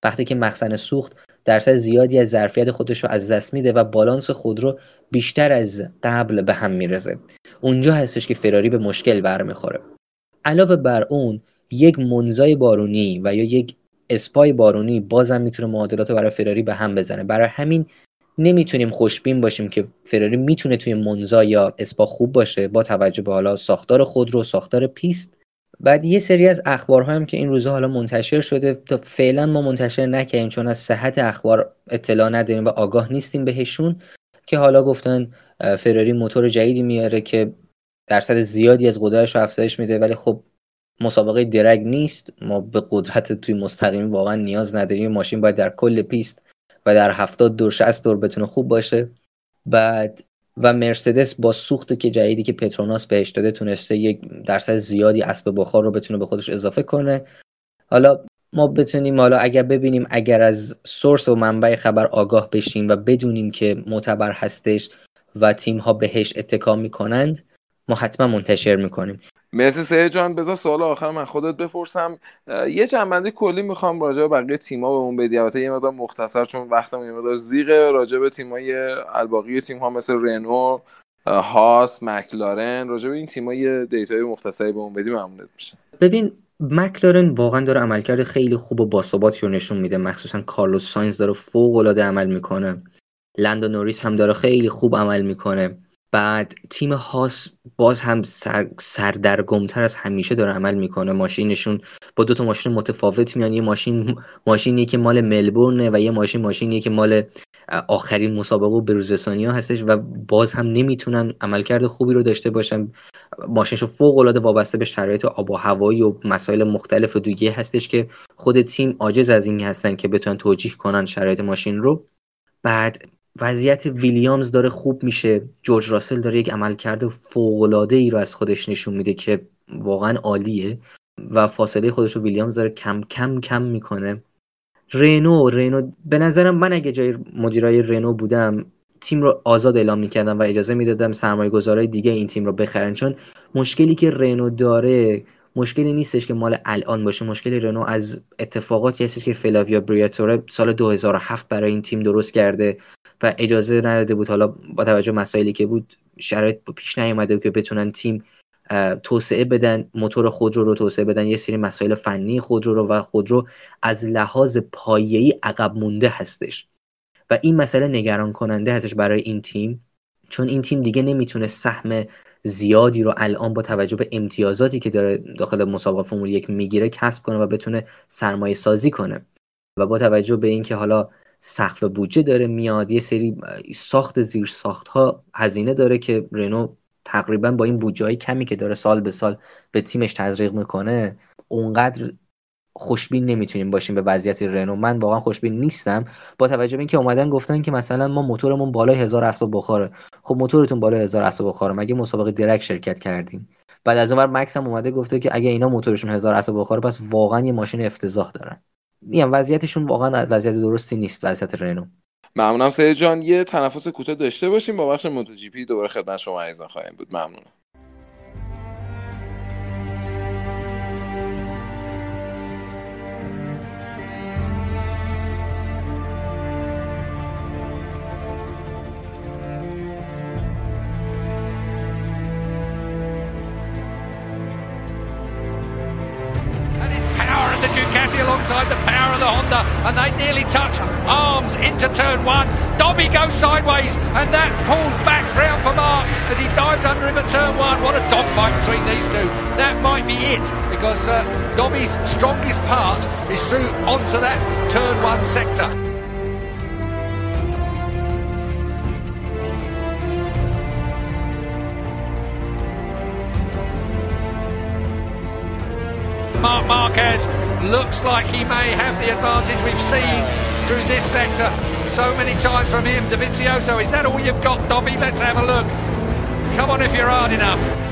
وقتی که مخزن سوخت درصد زیادی از ظرفیت خودش رو از دست میده و بالانس خودرو بیشتر از قبل به هم میرزه اونجا هستش که فراری به مشکل برمیخوره. علاوه بر اون یک منزای بارونی و یا یک اسپای بارونی بازم می‌تونه معادلات برای فراری به هم بزنه. برای همین نمی‌تونیم خوشبین باشیم که فراری می‌تونه توی مونزا یا اسپا خوب باشه با توجه به حالا ساختار خودرو ساختار پیست. بعد یه سری از اخبار هم که این روزها حالا منتشر شده تا فعلا ما منتشر نکردیم چون از صحت اخبار اطلاع نداریم و آگاه نیستیم بهشون که حالا گفتن فراری موتور جدیدی میاره که درصد زیادی از قدرتش رو افزایش میده ولی خب مسابقه drag نیست. ما به قدرت توی مستقیم واقعا نیاز نداریم. ماشین باید در کل پیست و در هفتاد دور 60 دور بتونه خوب باشه. بعد و مرسدس با سوخت که جدیدی که پتروناس بهش داده تونسته یک درصد زیادی اسب بخار رو بتونه به خودش اضافه کنه. حالا ما بتونیم حالا اگر ببینیم اگر از سورس و منبع خبر آگاه بشیم و بدونیم که معتبر هستش و تیم ها بهش اتکا می‌کنند ما حتما منتشر می‌کنیم. مرسی سه جان بذار سوال آخر من خودت بپرسم. یه جمع‌بندی کلی می‌خوام راجع به بقیه تیما بهمون بدی. البته یه مقدار مختصر چون وقتمون یه مقدار ضیقه. راجع به تیمای الباقی تیم ها مثل رنو هاس مکلارن راجع به این تیم‌ها یه data ی مختصری بهمون بدی ممنونت میشم. ببین مکلارن واقعا داره عملکرد خیلی خوب و باثباتی رو نشون میده. مخصوصا کارلوس ساینز داره فوق العاده عمل می‌کنه. لندو نوریس هم داره خیلی خوب عمل می‌کنه. بعد تیم هاس باز هم سر سردرگمتر از همیشه داره عمل می‌کنه. ماشینشون با دو تا ماشین متفاوت میان. یه ماشین ماشینی که مال ملبورنه و یه ماشین ماشینی که مال آخرین مسابقه و بروزرسانی ها هستش و باز هم نمی‌تونن عملکرد خوبی رو داشته باشن. ماشینشون فوق العاده وابسته به شرایط آب و هوایی و مسائل مختلف و دیگه هستش که خود تیم عاجز از این هستن که بتونن توجیه کنن شرایط ماشین رو. بعد وضعیت ویلیامز داره خوب میشه. جورج راسل داره یک عملکرد فوق ای رو از خودش نشون میده که واقعا عالیه و فاصله خودش رو ویلیامز داره کم کم کم می‌کنه. رنو رنو به نظرم من اگه جای مدیرای رنو بودم تیم رو آزاد اعلام می‌کردن و اجازه می‌دادم سرمایه گذارای دیگه این تیم رو بخرن. چون مشکلی که رنو داره مشکلی نیستش که مال الان باشه. مشکلی رنو از اتفاقاتی هستش که فلاویا بریاتوره سال 2007 برای این تیم درست کرده. و اجازه نداده بود. حالا با توجه مسائلی که بود شرایط پیش نیومده که بتونن تیم توسعه بدن موتور خودرو رو توسعه بدن. یه سری مسائل فنی خودرو رو و خودرو از لحاظ پایه‌ای عقب مونده هستش. و این مسئله نگران کننده هستش برای این تیم. چون این تیم دیگه نمی‌تونه سهم زیادی رو الان با توجه به امتیازاتی که داره داخل مسابقه فرمول یک می‌گیره کسب کنه و بتونه سرمایه سازی کنه. و با توجه به اینکه حالا سقف بودجه داره میاد یه سری ساخت زیر ساخت ها هزینه داره که رنو تقریبا با این بودجه کمی که داره سال به سال به تیمش تزریق می‌کنه اونقدر خوشبین نمی‌تونیم باشیم به وضعیت رنو. من واقعا خوشبین نیستم. با توجه به اینکه اومدن گفتن که مثلا ما موتورمون بالای هزار اسباب بخاره خب موتورتون بالای هزار اسباب بخاره مگه مسابقه درک شرکت کردیم؟ بعد از اونور مکس هم اومده گفته که اگه اینا موتورشون هزار اسباب بخاره پس واقعا یه ماشین افتضاح دارن. میگم وضعیتشون واقعا وضعیت درستی نیست وضعیت رنو. ممنونم. سید جان یه تنفس کوتاه داشته باشیم با بخش موتو جی پی دوباره خدمت شما عزیزان خواهیم بود. ممنونم. It because uh, Dobby's strongest part is through onto that turn one sector. Mark Marquez looks like he may have the advantage we've seen through this sector so many times from him. Davizioso, is that all you've got, Dobby? Let's have a look. Come on if you're hard enough.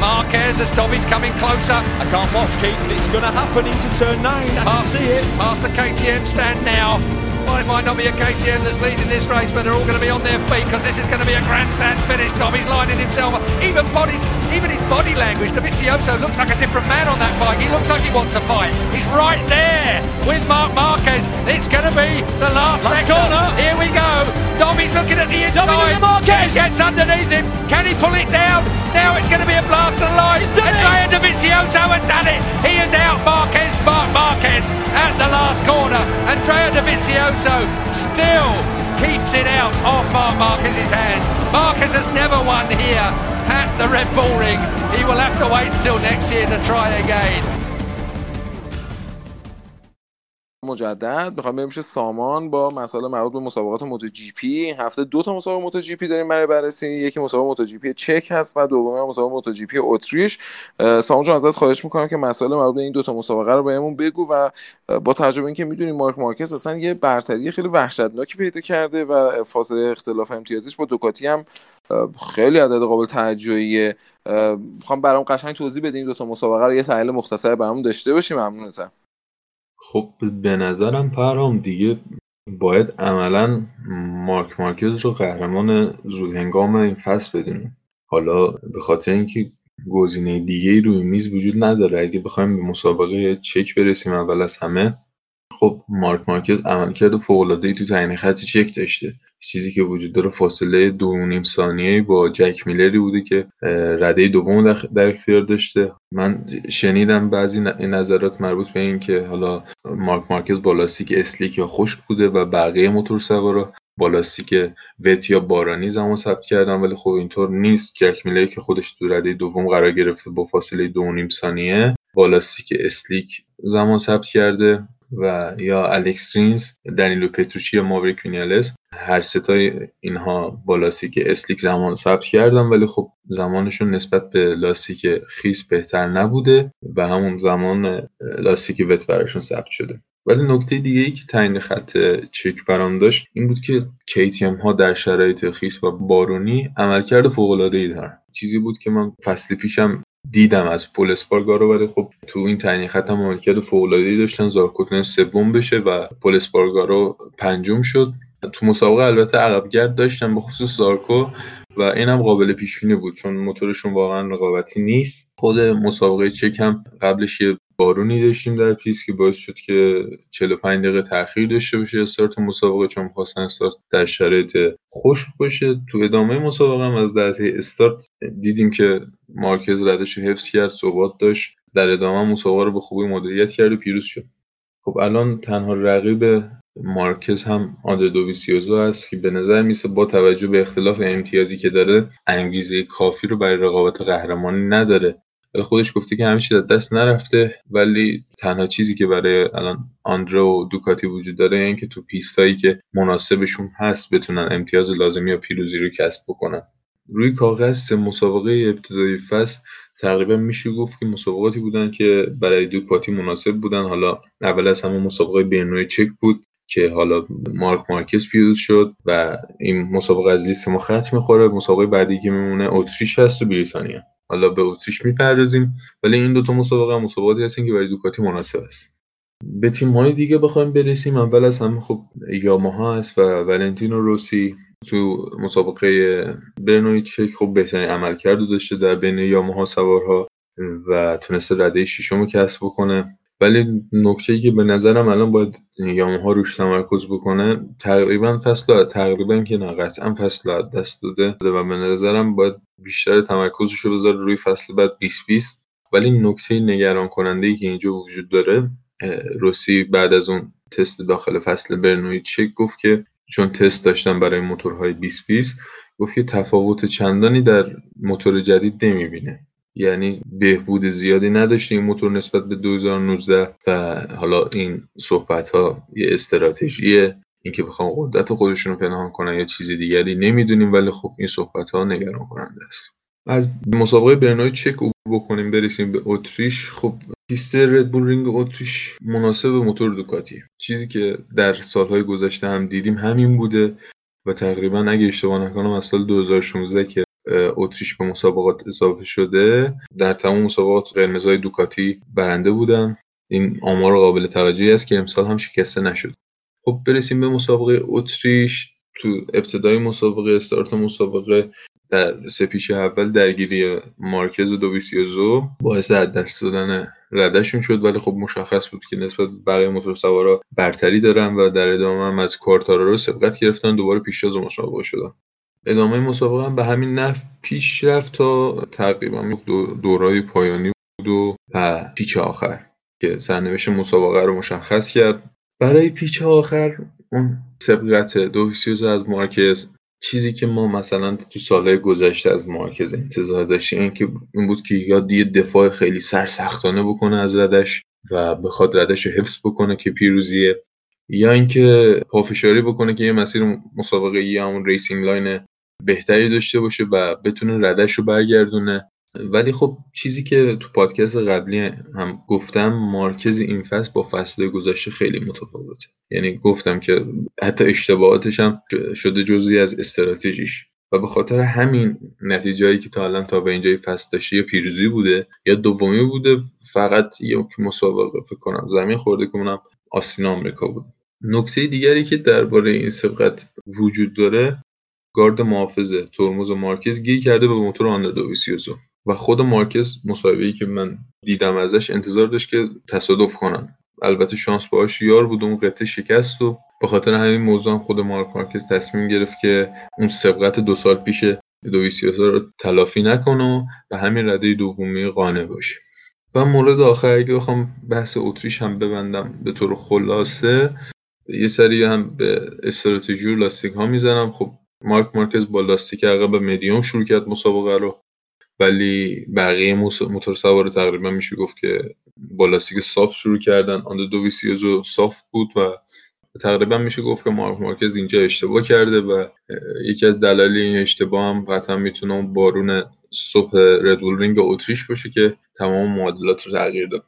Marquez as Dobby's coming closer. I can't watch, Keith, but it's going to happen into turn 9. I past, can see it. Past the KTM stand now. Well, it might not be a KTM that's leading this race, but they're all going to be on their feet because this is going to be a grandstand finish. Dobby's lining himself up. Even bodies, even his body language. Davizioso looks like a different man on that bike. He looks like he wants to fight. He's right there with Mark Marquez. It's going to be the last, last sector. corner. Here we go. Dobby's looking at the inside. Dobby Marquez gets underneath him. Can he pull it down? Now it's going to be a blast of light. Andrea Davizioso has done it. He is out. Marquez, Mark Marquez at the last corner. Andrea Davizioso still keeps it out of Mark Marquez's hands. Marquez has never won here at the Red Bull Ring. He will have to wait until next year to try again. مجدد. می‌خوام بریم سامان با مسائل مربوط به مسابقات MotoGP هفته دو تا مسابقه MotoGP داریم برای بررسی. یکی مسابقه MotoGP چک هست و دومی مسابقه MotoGP اتریش سامان جان ازت خواهش می‌کنم که مسائل مربوط به این دو تا مسابقه رو بهمون بگو و با توجه به اینکه می‌دونیم مارک مارکز اصلا یه برتری خیلی وحشتناکی پیدا کرده و فاصله اختلاف امتیازش با دوکاتی هم خیلی عدد قابل توجهیه می‌خوام برام قشنگ توضیح بدی این دو تا مسابقه رو یه تحلیل مختصر برامون داشته باشیم ممنونتم. خب به نظرم پرام دیگه باید عملا مارک مارکز رو قهرمان زودهنگام این فصل بدونیم حالا به خاطر اینکه گزینه دیگه روی میز وجود نداره اگه بخوایم به مسابقه چک برسیم اول از همه خب مارک مارکز عملکرد فوق‌العاده‌ای تو تعیین خط چک داشته. چیزی که وجود داره فاصله دو نیم ثانیه با جک میلری بوده که رده دوم در اختیار داشته. من شنیدم بعضی نظرات مربوط به این که حالا مارک مارکز با لاستیک اسلیک یا خشک بوده و بقیه موتور سوارا با لاستیک wet یا بارانی زمان ثبت کردن. ولی خب اینطور نیست. جک میلری که خودش تو رده دوم قرار گرفته با فاصله دو نیم ثانیه با لاستیک slick زمان ثبت کرده. و یا الکس رینس دنیلو پتروچی یا ماوریک وینیالس هر سه تای اینها با لاستیک slick زمان ثبت کردن ولی خب زمانشون نسبت به لاستیک خیس بهتر نبوده و همون زمان لاستیک wet براشون ثبت شده. ولی نکته دیگه ای که تعیین خط چک برام داشت این بود که KTM ها در شرایط خیس و بارونی عملکرد فوق العاده ای دارن. چیزی بود که من فصل پیشم دیدم از پول اسپارگارو ولی خب تو این تعیین خط هم عملکرد فوق‌العاده‌ای داشتن. زارکوتن سوم بشه و پول اسپارگارو پنجم شد. تو مسابقه البته عقبگرد داشتن به خصوص زارکو و اینم قابل پیش بود چون موتورشون واقعا رقابتی نیست. خود مسابقه چک هم قبلش یه بارونی داشتیم در پیس که باعث شد که 45 دقیقه تاخیر داشته باشه استارت مسابقه چون خواستن استارت در شرایط خشک باشه. تو ادامه مسابقه هم از لحظه استارت دیدیم که مارکز ردش حفظ کرد ثبات داشت. در ادامه مسابقه رو به خوبی مدیریت کرد و پیروز شد. خب الان تنها رقیب مارکز هم آندر دوویسیوزو است که به نظر میسه با توجه به اختلاف امتیازی که داره انگیزه کافی رو برای رقابت قهرمانی نداره. خودش گفته که همه چیز دست نرفته ولی تنها چیزی که برای الان آندرو و دوکاتی وجود داره این که تو پیستایی که مناسبشون هست بتونن امتیاز لازمی یا پیروزی رو کسب بکنن. روی کاغذ سه مسابقه ابتدایی فصل تقریبا میشه گفت که مسابقاتی بودن که برای دوکاتی مناسب بودن. حالا اول از همه مسابقه بینوی چک بود که حالا مارک مارکز پیروز شد و این مسابقه از لیست ما خط می‌خوره. مسابقه بعدی که میمونه اتریش هست و بریتانیا. حالا به اتریش می‌پردازیم. ولی این دوتا مسابقه هم مسابقاتی هستن که برای دوکاتی مناسب است. به تیم های دیگه بخوایم برسیم. اول از همه خب یاماها هست و ولنتینو روسی تو مسابقه برنوی چک خب بهترین عمل کرده داشته در بین یاماها سوارها و تونسته رده ششم کسب بکنه. ولی نکته که به نظرم الان باید یاماها روش تمرکز بکنه تقریبا فصل تقریبا که نه قطعا فصل دست داده و به نظرم باید بیشتر تمرکزش رو بذاره روی فصل بعد 2020 ولی نکته نگران کننده ای که اینجا وجود داره روسی بعد از اون تست داخل فصل برنوی چک گفت که چون تست داشتن برای موتورهای 2020 گفت که تفاوت چندانی در موتور جدید نمی‌بینه. یعنی بهبود زیادی نداشته این موتور نسبت به 2019 و حالا این صحبت ها یه استراتژیه اینکه بخوام قدرت خودشون رو پنهان کنن یا چیزی دیگری نمی‌دونیم ولی خب این صحبت ها نگران کننده است. از مسابقه برنوی چک بکنیم برسیم به اتریش. خب پیست ردبول رینگ اتریش مناسب موتور دوکاتی چیزی که در سالهای گذشته هم دیدیم همین بوده و تقریبا اگه اشتباه نکنم از سال 2016 که اتریش به مسابقات اضافه شده. در تمام مسابقات قرمزهای دوکاتی برنده بودن این آمار قابل توجهی است که امسال هم شکسته نشد. خب برسیم به مسابقه اتریش. تو ابتدای مسابقه استارت مسابقه در سه اول درگیری مارکز و دویسیوزو باعث از دست دادن ردشون شد. ولی خب مشخص بود که نسبت بقیه موتور سوارا برتری دارن و در ادامه هم از کارتارا رو سبقت گرفتن. دوباره پیشتاز مسابقه شدن. ادامه مسابقه هم به همین نفع پیش رفت تا تقریبا دورای پایانی بود و پیچ آخر که سرنوشت مسابقه رو مشخص کرد. برای پیچ آخر اون سبقت دوویتزیوزو از مارکز چیزی که ما مثلا تو سالهای گذشته از مارکز انتظار داشتیم این که این بود که یا یه دفاع خیلی سرسختانه بکنه از رده‌ش و بخواد رده‌ش رو حفظ بکنه که پیروزیه. یا اینکه پافشاری بکنه که یه مسیر مسابقه یا همون racing line بهتری داشته باشه و بتونه رده‌ش رو برگردونه. ولی خب چیزی که تو پادکست قبلی هم گفتم مارکز این فصل با فصل گذشته خیلی متفاوته. یعنی گفتم که حتی اشتباهاتش هم شده جزی از استراتژیش. و به خاطر همین نتیجهایی که تا الان تا به اینجای فصل داشته یا پیروزی بوده یا دومی بوده فقط یک مسابقه فکر کنم زمین خورده که اونم آستین آمریکا بوده. نکته دیگری که درباره این سبقت وجود داره گارد محافظه ترمز و مارکز گیر کرده به موتور آندر دویسیوزو و خود مارکز ای که من دیدم ازش انتظار داشت که تصادف کنن. البته شانس باهاش یار بود اون قطعه شکست و به خاطر همین موضوع هم خود مارک مارکز تصمیم گرفت که اون سبقت دو سال پیش دویسیوزا رو تلافی نکنه و همین رده دومی قانع باشه. و مورد آخر اگه بخوام بحث اتریش هم ببندم به طور خلاصه یه سری هم به استراتژی و لاستیک ها می‌زنم. خب مارک مارکز با لاستیک عقب مدیوم شروع کرد مسابقه رو. ولی بقیه موتور سوار تقریبا میشه گفت که با لاستیک soft شروع کردن. آندره‌آ دوویتزیوزو soft بود و تقریبا میشه گفت که مارک مارکز اینجا اشتباه کرده و یکی از دلایل این اشتباه هم قطعا می‌تونه بارون صبح ردبول رینگ اتریش باشه که تمام معادلات رو تغییر داد.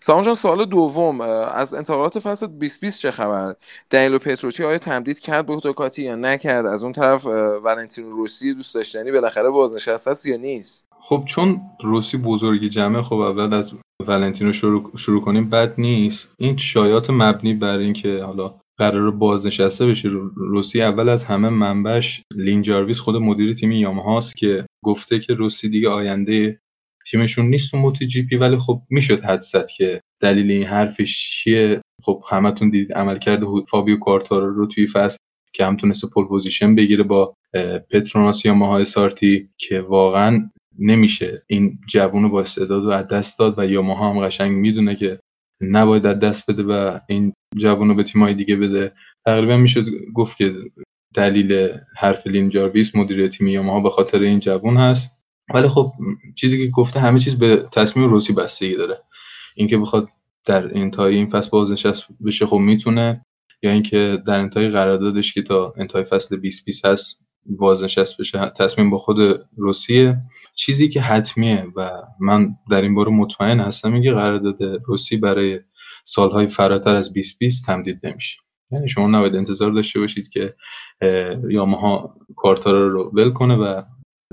سامان جان سوال دوم از انتقالات فصل 2020 چه خبر؟ دنیلو پتروچی آیا تمدید کرد به یا نکرد؟ از اون طرف ولنتینو روسی دوست داشتنی بالاخره بازنشسته است یا نیست؟ خب چون روسی بزرگی جمعه خب اول از ولنتینو شروع, شروع کنیم بد نیست. این شایات مبنی بر اینکه حالا قرار بازنشسته بشه روسی اول از همه منبش لین جارویس خود مدیر تیم یامهاست که گفته که روسی دیگه آینده تیمشون نیست تو موتی جی پی ولی خب می‌شد حد زد که دلیل این حرفش چیه؟ خب همتون دید عملکرد فابیو کوارتارارو رو توی فصل که هم تونسته pole position بگیره با پتروناس یاماهای SRT که واقعا نمیشه این جوون با استعداد رو از دست داد و یاماها هم قشنگ می‌دونه که نباید از دست بده و این جوون رو به تیمای دیگه بده. تقریبا می‌شد گفت که دلیل حرف لین جارویس مدیر تیم یاماها به خاطر این جوون هست. ولی خب چیزی که گفته همه چیز به تصمیم روسی بستگی داره. اینکه بخواد در انتهای این فصل بازنشست بشه خب می‌تونه یا اینکه در انتهای قراردادش که تا انتهای فصل 2020 هست بازنشست بشه تصمیم با خود روسیه. چیزی که حتمیه و من در این باره مطمئن هستم اینکه قرارداد روسی برای سالهای فراتر از 2020 تمدید نمیشه. یعنی شما نباید انتظار داشته باشید که یاماها کارتارا رو ول کنه و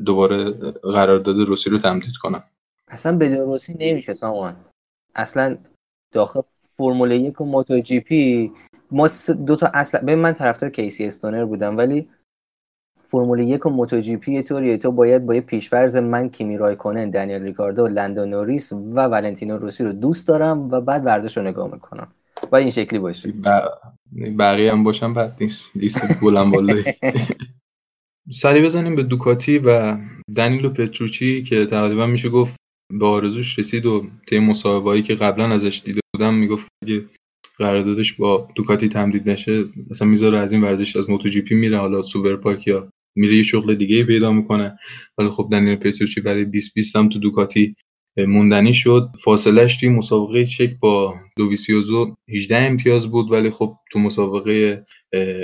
دوباره قرارداد روسی رو تمدید کنه اصلا بدون روسی نمیشه سامان اصلا داخل فرمول یک و موتو جی پی ما دو تا اصلا به من طرفدار کیسی استونر بودم ولی فرمول یک و موتو جی پی طوریه. تو باید با یه پیشورز من کیمی رایکونن دنیل ریکاردو لندو نوریس و ولنتینو روسی رو دوست دارم و بعد ورزش رو نگاه می‌کنم. و این شکلی باشه. بقیه هم باشم بعد نیست. لیست بلند بالایی [LAUGHS] سری بزنیم به دوکاتی و دنیلو پتروچی که تقریبا میشه گفت به آرزوش رسید و طی مصاحبه‌ای که قبلا ازش دیده بودم می‌گفت اگه قراردادش با دوکاتی تمدید نشه اصلا می‌ذاره از این ورزش از موتو جی پی میره حالا سوپر پاک یا میره یه شغل دیگه پیدا می‌کنه. ولی خب دنیل پتروچی برای 2020 هم تو دوکاتی موندنی شد. فاصلش توی مسابقه چک با دوویسیوزو 18 امتیاز بود ولی خب تو مسابقه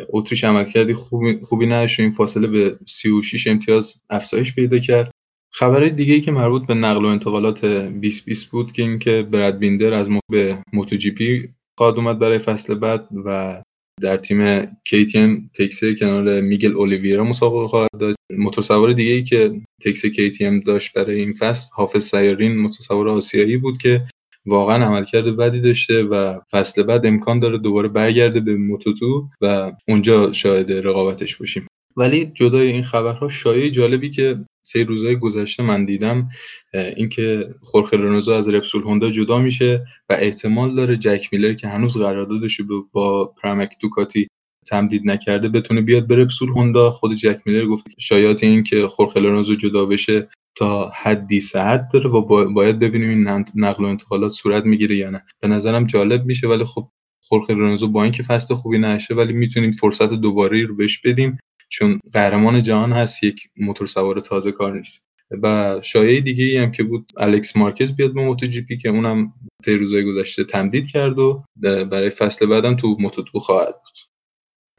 اتریش عملکردی خوبی, خوبی نداشت این فاصله به 36 امتیاز افزایش پیدا کرد. خبر دیگه ای که مربوط به نقل و انتقالات 2020 بود که اینکه براد بیندر از به موتو جی پی خواهد اومد برای فصل بعد و در تیم KTM تکسه کنار میگل اولیویرا مسابقه خواهد داشت. متصور دیگه ای که تکس KTM داشت برای این فصل حافظ سیارین متصور آسیایی بود که واقعا عملکرد بدی داشته و فصل بعد امکان داره دوباره برگرده به موتوتو و اونجا شاهد رقابتش باشیم. ولی جدای این خبرها شایعه جالبی که سه روزهای گذشته من دیدم اینکه خورخه لورنزو از رپسول هوندا جدا میشه و احتمال داره جک میلر که هنوز قراردادش رو با پرمک دوکاتی تمدید نکرده بتونه بیاد به رپسول هوندا. خود جک میلر گفت شایعات این که خورخه لورنزو جدا بشه تا حدی صحت داره و باید ببینیم این نقل و انتقالات صورت می‌گیره یا نه. به نظرم جالب میشه ولی خب خورخه لورنزو با اینکه فصل خوبی نشه ولی می‌تونیم فرصت دوباره رو بهش بدیم چون قهرمان جهان هست یک موتور سوار تازه کار نیست. و شایعه دیگه ای هم که بود الکس مارکز بیاد به موتو جی پی که اونم طی روزای گذشته تمدید کرد و برای فصل بعدم تو موتو تو خواهد بود.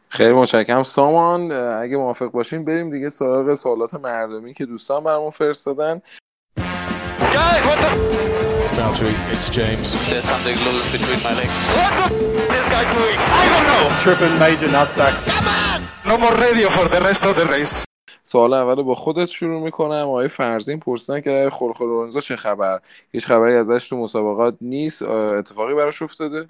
خیلی متشکرم سامان اگه موافق باشین بریم دیگه سراغ سوالات مردمی که دوستان برامون فرستادن It's James. There's something loose between my legs. What the f- this guy doing? I don't know. Tripping major nutsack. Come on! No more radio for the rest of the race. سوال اول با خودت شروع می‌کنم آقای فرزین پرسیدن که خورخه لورنزو چه خبر هیچ خبری ازش تو مسابقات نیست اتفاقی براش افتاده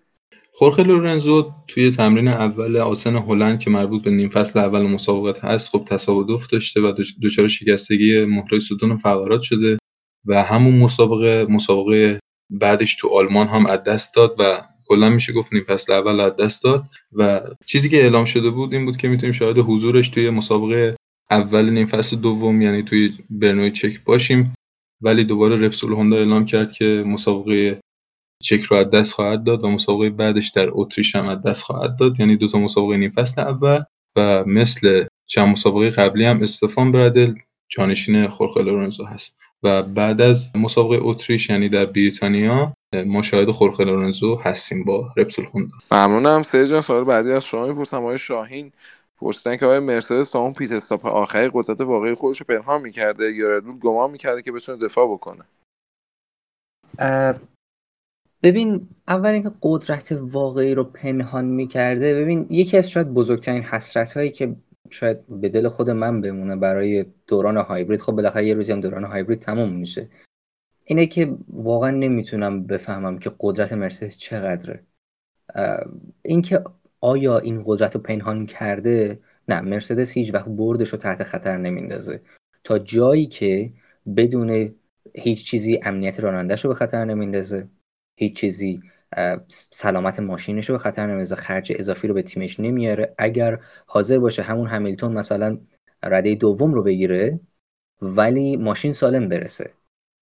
خورخه لورنزو توی تمرین اول آسن هلند که مربوط به نیم فصل اول مسابقات هست خب تصادف داشته و دچار شکستگی مهره ستون فقرات شده و همون مسابقه مسابقه بعدش تو آلمان هم از دست داد و کلا میشه گفت نیم فصل اول از دست داد و چیزی که اعلام شده بود این بود که می‌تونیم شاهد حضورش توی مسابقه اول نیم فصل دوم یعنی توی برنوی چک باشیم. ولی دوباره رپسول هوندا اعلام کرد که مسابقه چک رو از دست خواهد داد و مسابقه بعدش در اتریش هم از دست خواهد داد. یعنی دو تا مسابقه نیم فصل اول و مثل چند مسابقه قبلی هم استفان برادل جانشین خورخه لورنزو هست. و بعد از مسابقه اتریش یعنی در بریتانیا ما شاهد خورخه لورنزو هستیم با رپسول هوندا. ممنونم. سه جان سوال بعدی از شما می‌پرسم. آقای شاهین پرسیدن که آیا مرسدس تا اون پیت استاپ آخری قدرت واقعی خودش رو پنهان می‌کرده یا ردول گمان می‌کرده که بتونه دفاع بکنه؟ ببین اول اینکه قدرت واقعی رو پنهان می‌کرده ببین یکی از شاید بزرگترین حسرت هایی که شاید به دل خود من بمونه برای دوران هایبرید خب بالاخره یه روزی هم دوران هایبرید تموم میشه. اینه که واقعا نمی‌تونم بفهمم که قدرت مرسدس چقدره. اینکه آیا این قدرت رو پنهان کرده؟ نه مرسدس هیچ وقت بردش رو تحت خطر نمیندازه. تا جایی که بدون هیچ چیزی امنیت رانندهش رو به خطر نمیندازه. هیچ چیزی سلامت ماشینش رو به خطر نمیندازه خرج اضافی رو به تیمش نمیاره. اگر حاضر باشه همون همیلتون مثلا رده دوم رو بگیره ولی ماشین سالم برسه.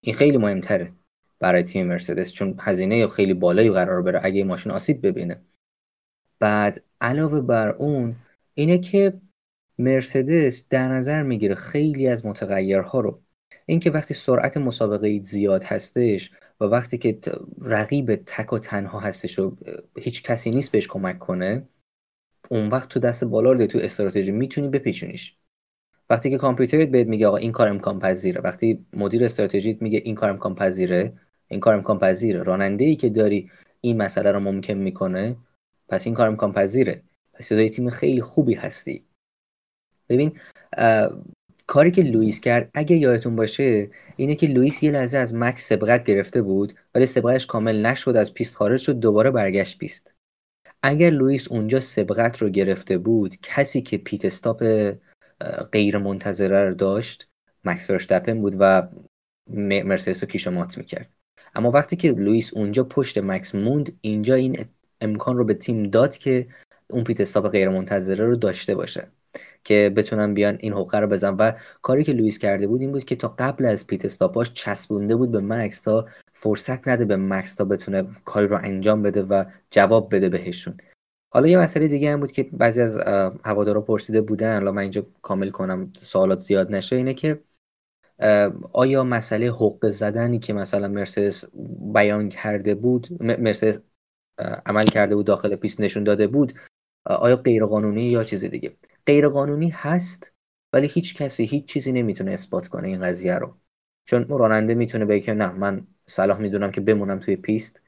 این خیلی مهمتره برای تیم مرسدس چون هزینه خیلی بالایی قرار بره اگه ماشین آسیب ببینه. بعد علاوه بر اون اینه که مرسدس در نظر می‌گیره خیلی از متغیرها رو اینکه وقتی سرعت مسابقه زیاد هستش و وقتی که رقیب تک و تنها هستش و هیچ کسی نیست بهش کمک کنه اون وقت تو دست بالا رو تو استراتژی می‌تونی بپیچونیش. وقتی که کامپیوترت بهت میگه آقا این کار امکان پذیره وقتی مدیر استراتژیت میگه این کار امکان پذیره این کار امکان پذیره راننده ای که داری این مسئله رو ممکن می‌کنه پس این کار امکان پذیره. پس یه تیم خیلی خوبی هستی. ببین کاری که لوئیس کرد اگه یادتون باشه اینه که لوئیس یه لحظه از مکس سبقت گرفته بود ولی سبقتش کامل نشد از پیست خارج شد دوباره برگشت پیست. اگر لوئیس اونجا سبقت رو گرفته بود کسی که pit stop غیر منتظره رو داشت مکس ورستپن بود و مرسدس رو کیش و مات می‌کرد. اما وقتی که لوئیس اونجا پشت مکس موند اینجا این امکان رو به تیم داد که اون pit stop غیر منتظره رو داشته باشه. که بتونن بیان این حقه رو بزنن و کاری که لوئیس کرده بود این بود که تا قبل از pit stop اش چسبونده بود به مکس تا فرصت نده به مکس تا بتونه کاری رو انجام بده و جواب بده بهشون. حالا یه مسئله دیگه هم بود که بعضی از هوادارا پرسیده بودن. حالا من اینجا کامل کنم سوالات زیاد نشه. اینه که آیا مسئله حق زدنی که مثلا مرسدس بیان کرده بود مرسدس عمل کرده بود داخل پیست نشون داده بود آیا غیرقانونی یا چیز دیگه؟ غیرقانونی هست ولی هیچ کسی هیچ چیزی نمی‌تونه اثبات کنه این قضیه رو. چون راننده می‌تونه بگه نه من صلاح می‌دونم که بمونم توی پیست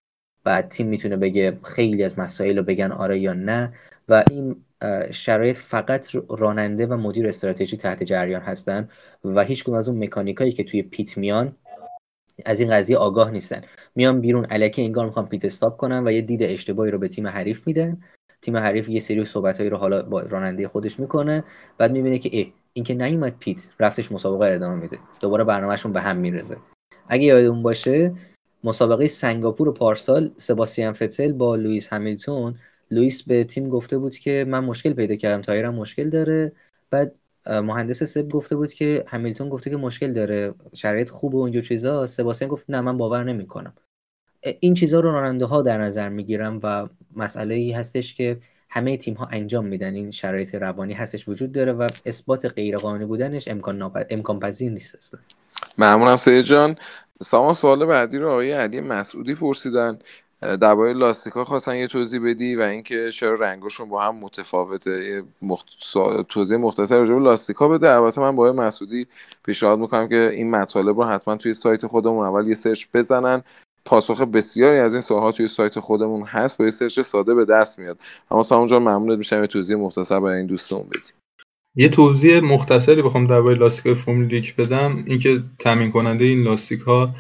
بعد تیم می‌تونه بگه خیلی از مسائل رو بگن آره یا نه. و این شرایط فقط راننده و مدیر استراتژی تحت جریان هستن و هیچ از اون مکانیکایی که توی pit میان از این قضیه آگاه نیستن. میان بیرون الکی انگار می‌خوان pit stop کنن و یه دید اشتباهی رو به تیم حریف میدن. تیم حریف یه سری صحبتهایی رو حالا با راننده خودش می‌کنه. بعد می‌بینه که ای این که نیومد پیت رفتش مسابقه ادامه میده. دوباره برنامهشون به هم میرزه اگه یادمون باشه مسابقه سنگاپور پارسال سباسیان فتل با لوئیس همیلتون. لوئیس به تیم گفته بود که من مشکل پیدا کردم تایرم مشکل داره. بعد مهندس سب گفته بود که همیلتون گفته که مشکل داره شرایط خوب و اینجور چیزا. سباسیان گفت نه من باور نمی‌کنم. این چیزها رو راننده ها در نظر می‌گیرم و مسئله ای هستش که همه تیم ها انجام میدن. این شرایط روانی هستش وجود داره و اثبات غیرقانونی بودنش امکان, امکان پذیر نیست اصلا. ممنونم سید جان. سامان سوال بعدی رو آقای علی مسعودی پرسیدن. درباره لاستیکا خواستن یه توضیح بدی و اینکه چرا رنگشون با هم متفاوته. یه مخت... توضیح مختصر راجع به لاستیکا بده. البته من با مسعودی پیشنهاد می‌کنم که این مطالب رو حتما توی سایت خودمون اول یه سرچ بزنن. پاسخ بسیاری از این سوالات توی سایت خودمون هست. با یه سرچ ساده به دست میاد. اما سامان جان ممنونت میشم یه توضیح مختصر برای این دوستمون بدی. یه توضیح مختصری بخوام درباره لاستیک فرمول بدم. اینکه تامین کننده این لاستیک ها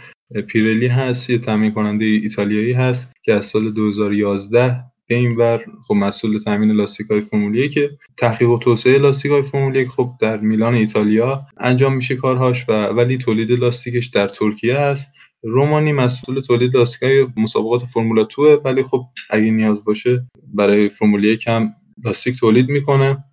پیرلی هست یه تامین کننده ایتالیایی هست که از سال 2011 به این بر خب مسئول تامین لاستیک های فرمول که تحقیق و توسعه لاستیک های فرمول خب در میلان ایتالیا انجام میشه کارهاش و ولی تولید لاستیکش در ترکیه است. رومانی مسئول تولید لاستیک مسابقات Formula 2 ولی خب اگه نیاز باشه برای فرمول 1 هم لاستیک تولید می‌کنه.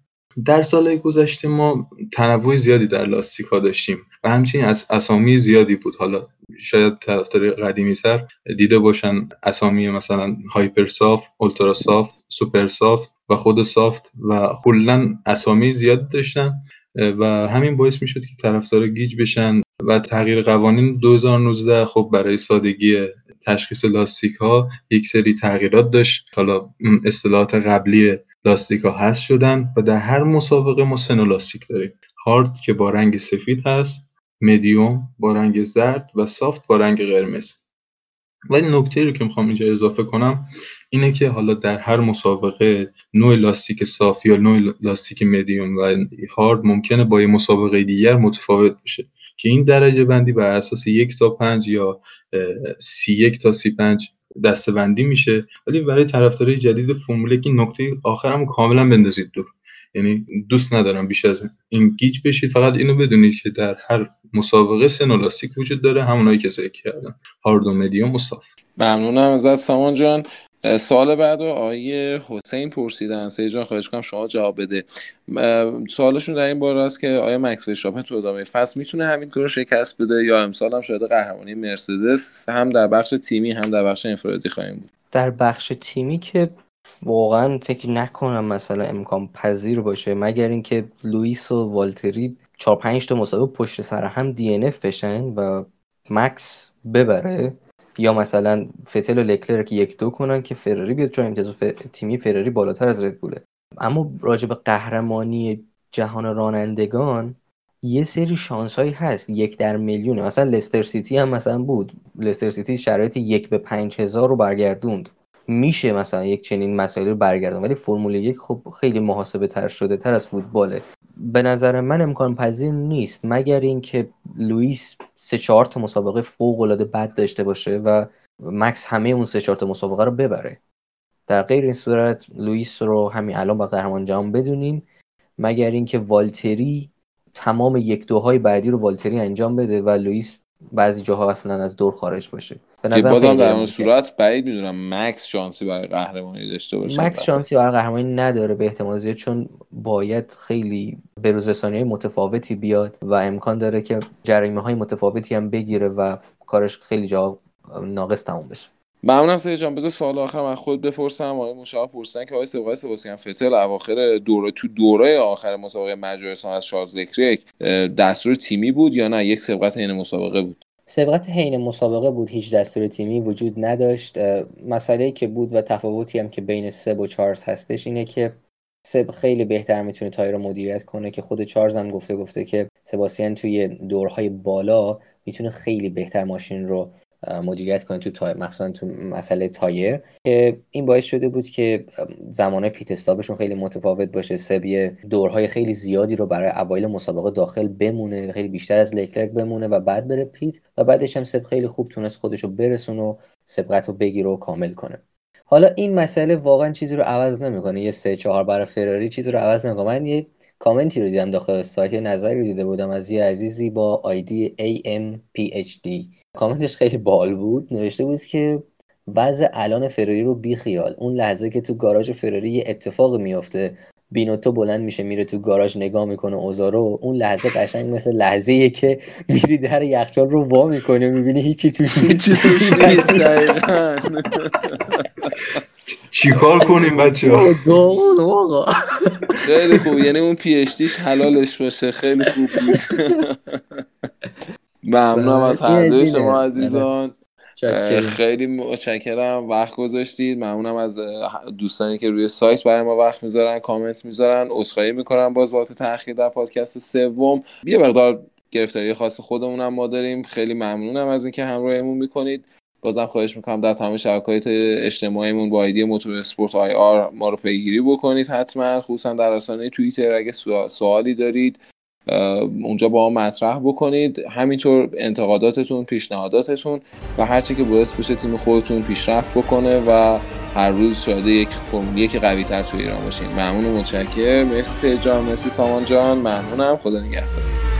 در سال گذشته ما تنوع زیادی در لاستیک ها داشتیم و همچنین از اسامی زیادی بود. حالا شاید طرفدار قدیمی تر دیده باشن اسامی مثلا hyper soft، ultra soft، super soft و خود soft و کلا اسامی زیاد داشتن و همین باعث می‌شد که طرفدار گیج بشن. و تغییر قوانین 2019 خب برای سادگی تشخیص لاستیک ها یک سری تغییرات داشت. حالا اصطلاحات قبلی لاستیک ها هست شدن و در هر مسابقه ما سه لاستیک داریم. هارد که با رنگ سفید هست مدیوم با رنگ زرد و سافت با رنگ قرمز. ولی نکته رو که می‌خوام اینجا اضافه کنم اینه که حالا در هر مسابقه نوع لاستیک صاف یا نوع لاستیک مدیوم و هارد ممکنه با یه مسابقه دیگر متفاوت بشه. که این درجه بندی بر اساس یک تا پنج یا سی یک تا سی پنج دسته بندی میشه. ولی برای طرفدارای جدید فرمول این نکته آخرم کاملا بندازید دور. یعنی دوست ندارم بیش از این گیج بشید. فقط اینو بدونید که در هر مسابقه سه لاستیک وجود داره. همونایی که ذکر کردم. هارد و مدیوم مصاف ممنونم. ازت سامان جان. سوال بعد رو آقای حسین پرسیدن. سه جان خواهش کنم شما جواب بده. سوالشون در این باره است که آیا مکس ورستپن تو ادامه فصل می‌تونه همیلتون رو شکست بده یا امسال هم شاید قهرمانی مرسدس هم در بخش تیمی هم در بخش انفرادی خواهیم بود؟ در بخش تیمی که واقعا فکر نکنم مثلا امکان پذیر باشه. مگر اینکه لوئیس و والتری 4 5 تا مسابقه پشت سر هم DNF بشن و مکس ببره. یا مثلا فتل و لکلرک یک دو کنن که فراری بیاد چون امتیاز ف... تیمی فراری بالاتر از ردبوله اما راجع به قهرمانی جهان رانندگان یه سری شانس هایی هست. یک در میلیونه. مثلا لستر سیتی هم مثلا بود. لستر سیتی شرایط یک به پنج هزار رو برگردوند. میشه مثلا یک چنین مسائلی رو برگردون ولی فرمول یک خب خیلی محاسبه تر شده تر از فوتباله. به نظر من امکان پذیر نیست مگر اینکه لوئیس سه چهار تا مسابقه فوق العاده بد داشته باشه و مکس همه اون سه چهار تا مسابقه رو ببره. در غیر این صورت لوئیس رو همین الان با قهرمان جهان بدونیم مگر اینکه والتری تمام یک دوهای بعدی رو والتری انجام بده و لوئیس بعضی جاها اصلا از دور خارج باشه. به نظر بازم در اون صورت بعید می‌دونم مکس شانسی برای قهرمانی داشته باشه. مکس شانسی برای قهرمانی نداره به احتمال زیاد چون باید خیلی به متفاوتی بیاد و امکان داره که جریمه های متفاوتی هم بگیره و کارش خیلی جا ناقص تموم بشه. ممنونم سید جان. بذار سوال آخر من خود بپرسم. آقای مشاور پرسیدن که آقای سبقای سباسیان فتل اواخر دوره تو دوره آخر مسابقه مجارستان از شارز ذکریک دستور تیمی بود یا نه؟ یک سبقت حین مسابقه بود. سبقت حین مسابقه بود. هیچ دستور تیمی وجود نداشت. مسئله که بود و تفاوتی هم که بین سب و چارلز هستش اینه که سب خیلی بهتر می‌تونه تایر رو مدیریت کنه که خود چارلز هم گفته گفته که سباسیان توی دورهای بالا می‌تونه خیلی بهتر ماشین رو مدیریت کنه تو تایر مخصوصا تو مسئله تایر که این باعث شده بود که زمان pit stop شون خیلی متفاوت باشه سب یه دورهای خیلی زیادی رو برای اوایل مسابقه داخل بمونه خیلی بیشتر از لکلرک بمونه و بعد بره pit و بعدش هم سب خیلی خوب تونست خودش رو برسونه و سبقت رو بگیره و کامل کنه. حالا این مسئله واقعا چیزی رو عوض نمی‌کنه. یه سه چهار برای فراری چیزی رو عوض نمی‌کنه. من یه کامنتی رو دیدم داخل سایت نظری رو دیده بودم از یه عزیزی با آیدی AMPHD کامنتش خیلی بال بود. نوشته بود که وضع الان فراری رو بیخیال اون لحظه که تو گاراژ فراری یه اتفاق میافته بینوتو بلند میشه میره تو گاراژ نگاه می‌کنه اوزارو. اون لحظه قشنگ مثل لحظه ایه که میری در یخچال رو وا می‌کنه می‌بینی هیچی توش نیست. هیچی توش نیست چیکار کنیم بچه ها خیلی خوب. یعنی اون پی حلالش باشه. خیلی خوب بود. ممنونم از هر دوی شما عزیزان. خیلی متشکرم. وقت گذاشتید. ممنونم از دوستانی که روی سایت برای ما وقت می‌ذارن کامنت می‌ذارن. عذرخواهی می‌کنم. باز بابت تاخیر در پادکست سوم. یه مقدار گرفتاری خاص خودمونم ما داریم. خیلی ممنونم از اینکه همراهمون می‌کنید. بازم خواهش می‌کنم در تمام شبکه‌های اجتماعیمون با ایدی موتور اسپورت آی آر ما رو پیگیری بکنید حتما. خصوصا در رسانه توییتر اگه سوالی دارید. اونجا با ما مطرح بکنید. همینطور انتقاداتتون پیشنهاداتتون و هرچی که باعث بشه تیم خودتون پیشرفت بکنه و هر روز شاید یک فرمولی که قوی تر توی ایران باشین. ممنون و متشکر مرسی جان مرسی سامان جان. ممنونم. خدا نگهدار.